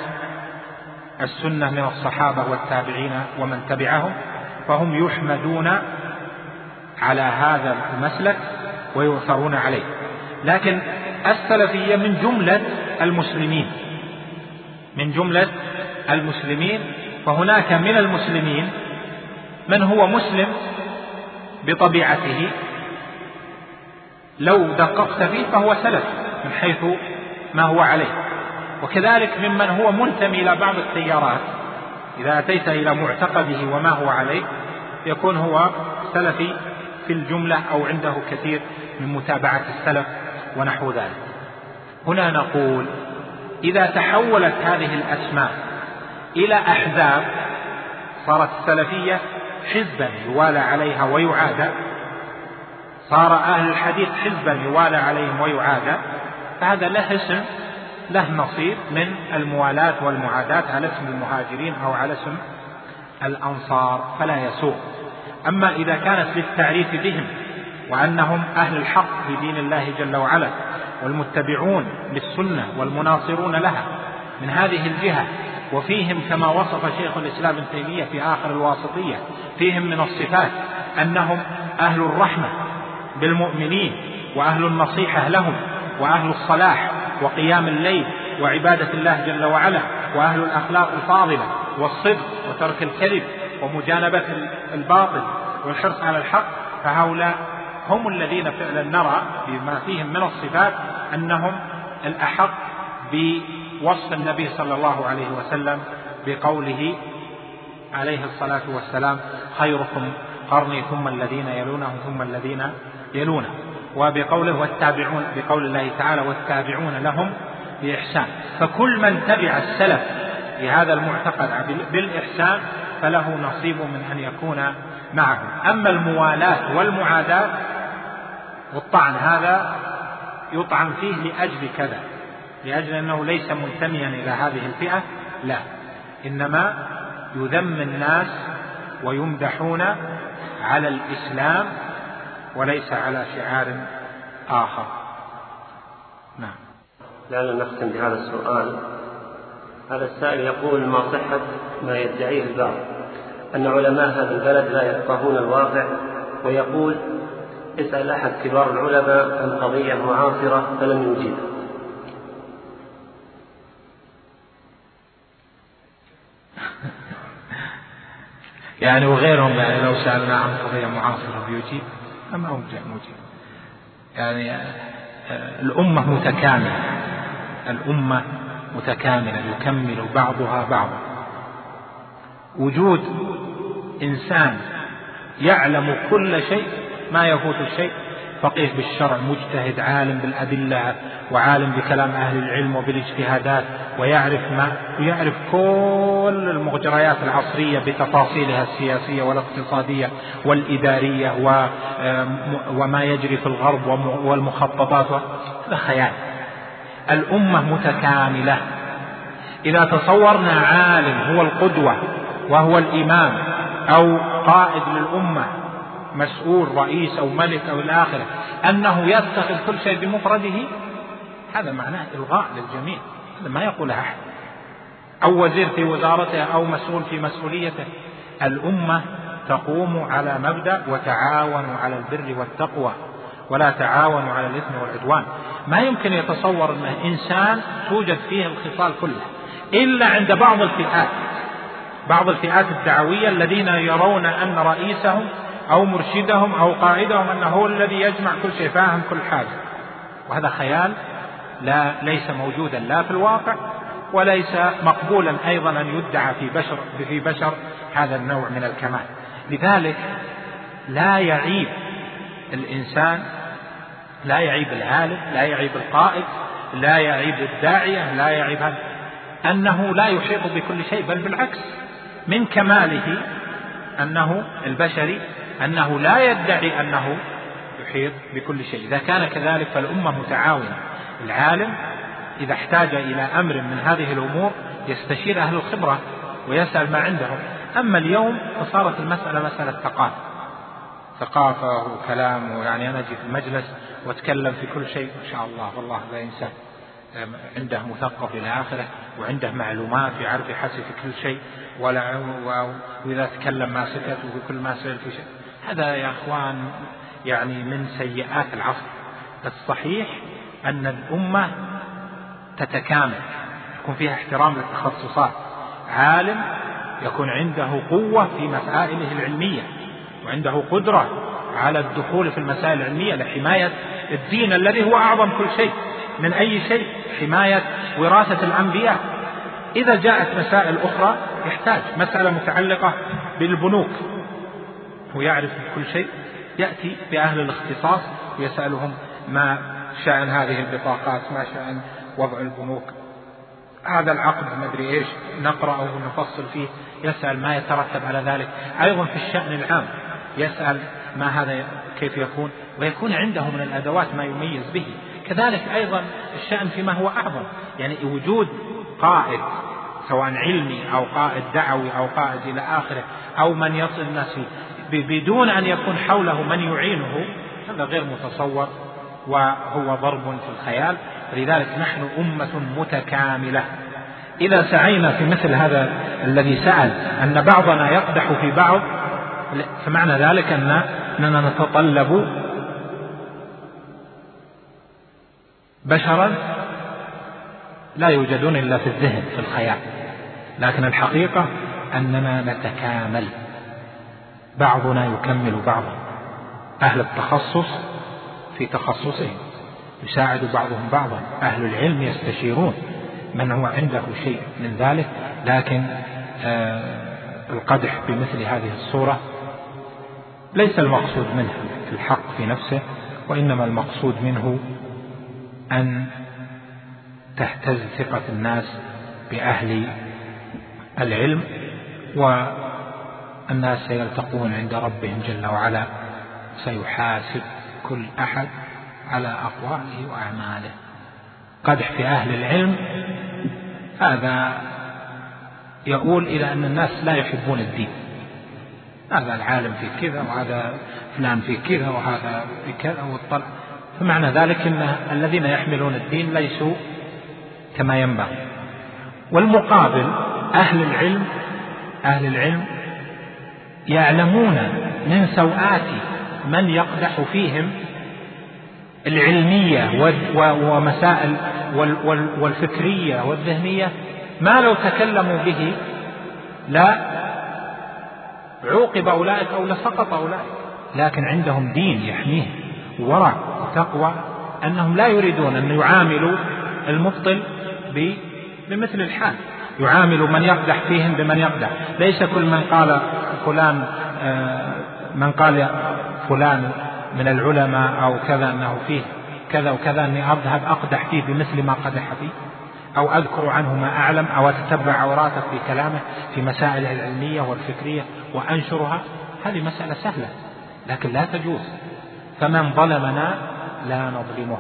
السنة من الصحابة والتابعين ومن تبعهم فهم يحمدون على هذا المسلك ويؤثرون عليه. لكن السلفية من جملة المسلمين من جملة المسلمين فهناك من المسلمين من هو مسلم بطبيعته. لو دققت فيه فهو سلف من حيث ما هو عليه. وكذلك ممن هو منتمي إلى بعض التيارات إذا أتيت إلى معتقده وما هو عليه يكون هو سلفي في الجملة أو عنده كثير من متابعة السلف ونحو ذلك. هنا نقول إذا تحولت هذه الأسماء إلى أحزاب صارت السلفية حزبا يوالى عليها ويعادى صار أهل الحديث حزبا يوالى عليهم ويعادى فهذا له اسم له نصيب من الموالاة والمعاداة على اسم المهاجرين أو على اسم الأنصار فلا يسوق أما إذا كانت للتعريف بهم وأنهم أهل الحق في دين الله جل وعلا والمتبعون للسنة والمناصرون لها من هذه الجهة وفيهم كما وصف شيخ الإسلام ابن تيمية في آخر الواسطية فيهم من الصفات أنهم أهل الرحمة بالمؤمنين وأهل النصيحة لهم وأهل الصلاح وقيام الليل وعبادة الله جل وعلا وأهل الأخلاق الفاضلة والصدق وترك الكذب ومجانبة الباطل والحرص على الحق فهؤلاء هم الذين فعلا نرى بما فيهم من الصفات أنهم الأحق بوصف النبي صلى الله عليه وسلم بقوله عليه الصلاة والسلام خيركم قرني ثم الذين يلونهم ثم الذين يلونه وبقوله والتابعون بقول الله تعالى والتابعون لهم بإحسان. فكل من تبع السلف في هذا المعتقد بالإحسان فله نصيب من أن يكون معهم أما الموالاة والمعاداة والطعن هذا يطعن فيه لأجل كذا. لأجل أنه ليس منتميا إلى هذه الفئة لا. إنما يذم الناس ويمدحون على الإسلام وليس على شعار آخر. نعم. لعلنا نختم بهذا السؤال. هذا السائل يقول ما صحة ما يدعيه البعض؟ أن علماء هذا البلد لا يفقهون الواقع. ويقول اسأل أحد كبار العلماء عن قضية معاصرة فلم يجيب يعني وغيرهم يعني لو سألنا عن قضية معاصرة بيجيب أما هو مجيب يعني آه، الأمة متكاملة. الأمة متكاملة يكمل بعضها بعضا وجود إنسان يعلم كل شيء ما يفوت الشيء فقيه بالشرع مجتهد عالم بالأدلة وعالم بكلام أهل العلم وبالاجتهادات ويعرف ما ويعرف كل المجريات العصرية بتفاصيلها السياسية والاقتصادية والإدارية وما يجري في الغرب والمخططات هذا خيال. الأمة متكاملة. إذا تصورنا عالم هو القدوة وهو الإمام أو قائد للأمة مسؤول رئيس أو ملك أو إلى آخره أنه يتخذ كل شيء بمفرده هذا معناه إلغاء للجميع هذا ما يقوله أحد. أو وزير في وزارته أو مسؤول في مسؤوليته. الأمة تقوم على مبدأ وتعاونوا على البر والتقوى ولا تعاونوا على الإثم والعدوان. ما يمكن يتصور أن إنسان توجد فيه الخصال كلها إلا عند بعض الفئات. بعض الفئات الدعوية الذين يرون أن رئيسهم أو مرشدهم أو قائدهم أنه هو الذي يجمع كل شيء فاهم كل حاجة. وهذا خيال لا ليس موجودا لا في الواقع وليس مقبولا أيضا أن يدعى في بشر في بشر هذا النوع من الكمال. لذلك لا يعيب الإنسان لا يعيب العالم لا يعيب القائد لا يعيب الداعية لا يعيب هذا. أنه لا يحيط بكل شيء بل بالعكس من كماله أنه البشري أنه لا يدعي أنه يحيط بكل شيء. إذا كان كذلك فالأمة متعاونة. العالم إذا احتاج إلى أمر من هذه الأمور يستشير أهل الخبرة ويسأل ما عندهم. أما اليوم فصارت المسألة مسألة ثقافة. ثقافة وكلام ويعني أنا أجي في المجلس وأتكلم في كل شيء ما شاء الله. والله هذا إنسان عنده مثقف إلى آخره وعنده معلومات يعرف يحسب في كل شيء ولا وإذا تكلم ما سكت وفي كل ما سئل في شيء. هذا يا أخوان يعني من سيئات العصر. الصحيح أن الأمة تتكامل يكون فيها احترام للتخصصات. عالم يكون عنده قوة في مسائله العلمية وعنده قدرة على الدخول في المسائل العلمية لحماية الدين الذي هو أعظم كل شيء من أي شيء حماية وراثة الأنبياء. إذا جاءت مسائل أخرى يحتاج مسألة متعلقة بالبنوك. ويعرف كل شيء يأتي بأهل الاختصاص ويسألهم ما شأن هذه البطاقات ما شأن وضع البنوك. هذا العقد ما أدري إيش نقرأه ونفصل فيه يسأل ما يترتب على ذلك. أيضا في الشأن العام يسأل ما هذا كيف يكون ويكون عنده من الأدوات ما يميز به. كذلك أيضا الشأن فيما هو أعظم يعني وجود قائد سواء علمي أو قائد دعوي أو قائد إلى آخره أو من يصل الناس بدون أن يكون حوله من يعينه هذا غير متصور وهو ضرب في الخيال. لذلك نحن أمة متكاملة. إذا سعينا في مثل هذا الذي سأل أن بعضنا يقدح في بعض فمعنى ذلك أننا نتطلب بشرا لا يوجدون إلا في الذهن في الخيال. لكن الحقيقة أننا نتكامل. بعضنا يكمل بعضا أهل التخصص في تخصصهم. يساعد بعضهم بعضا. أهل العلم يستشيرون من هو عنده شيء من ذلك. لكن آه القدح بمثل هذه الصورة ليس المقصود منها في الحق في نفسه وإنما المقصود منه أن تهتز ثقة الناس بأهل العلم والناس سيلتقون عند ربهم جل وعلا سيحاسب كل أحد على أقواله وأعماله. قدح في أهل العلم هذا يقول إلى أن الناس لا يحبون الدين. هذا العالم في كذا وهذا فلان في كذا وهذا في كذا والطلع فمعنى ذلك أن الذين يحملون الدين ليسوا كما ينبغي. والمقابل أهل العلم أهل العلم يعلمون من سوءات من يقدح فيهم العلمية ومسائل والفكرية والذهنية ما لو تكلموا به لا عوقب أولئك أو لسقط أولئك. لكن عندهم دين يحميه ورع وتقوى أنهم لا يريدون أن يعاملوا المبطل بمثل الحال. يعامل من يقدح فيهم بمن يقدح. ليس كل من قال فلان آه، من قال فلان من العلماء أو كذا أنه فيه كذا وكذا أني أذهب أقدح فيه بمثل ما قدح فيه أو أذكر عنه ما أعلم أو أتتبع عوراته في كلامه في مسائله العلمية والفكرية وأنشرها. هذه مسألة سهلة لكن لا تجوز. فمن ظلمنا لا نظلمه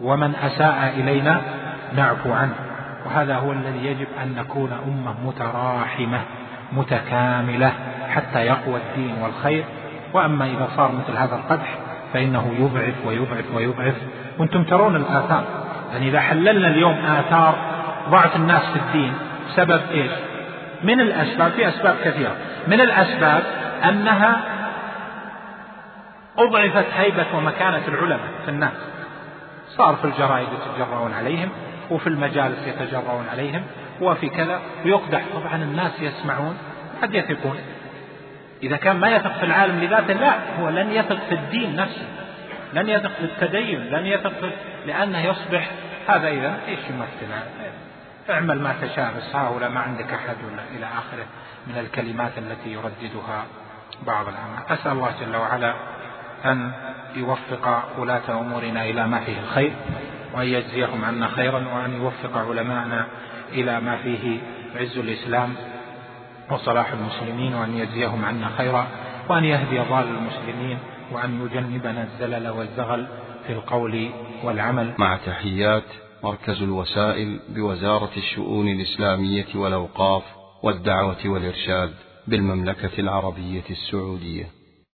ومن أساء إلينا نعفو عنه. وهذا هو الذي يجب أن نكون أمة متراحمة متكاملة حتى يقوى الدين والخير. وأما إذا صار مثل هذا القدح فإنه يضعف ويضعف ويضعف وأنتم ترون الآثار. يعني إذا حللنا اليوم آثار ضعف الناس في الدين بسبب إيش؟ من الأسباب في أسباب كثيرة. من الأسباب أنها أضعفت هيبة ومكانة العلماء في الناس. صار في الجرائد يتجرؤون عليهم. وفي المجالس يتجرؤون عليهم وفي كذا ويقدح طبعا الناس يسمعون قد يثقون. إذا كان ما يثق في العالم لذاته لا هو لن يثق في الدين نفسه لن يثق في التدين لن يثق في لأنه يصبح هذا إذا إيش يمثل اعمل ما تشاء بس هؤلاء ما عندك أحد ولا إلى آخره من الكلمات التي يرددها بعض العامة أسأل الله جل وعلا أن يوفق ولاة أمورنا إلى ما فيه الخير. وأن يجزيهم عنا خيرا وأن يوفق علماءنا إلى ما فيه عز الإسلام وصلاح المسلمين وأن يجزيهم عنا خيرا وأن يهدي ضال المسلمين وأن يجنبنا الزلل والزغل في القول والعمل. مع تحيات مركز الوسائل بوزارة الشؤون الإسلامية والأوقاف والدعوة والإرشاد بالمملكة العربية السعودية.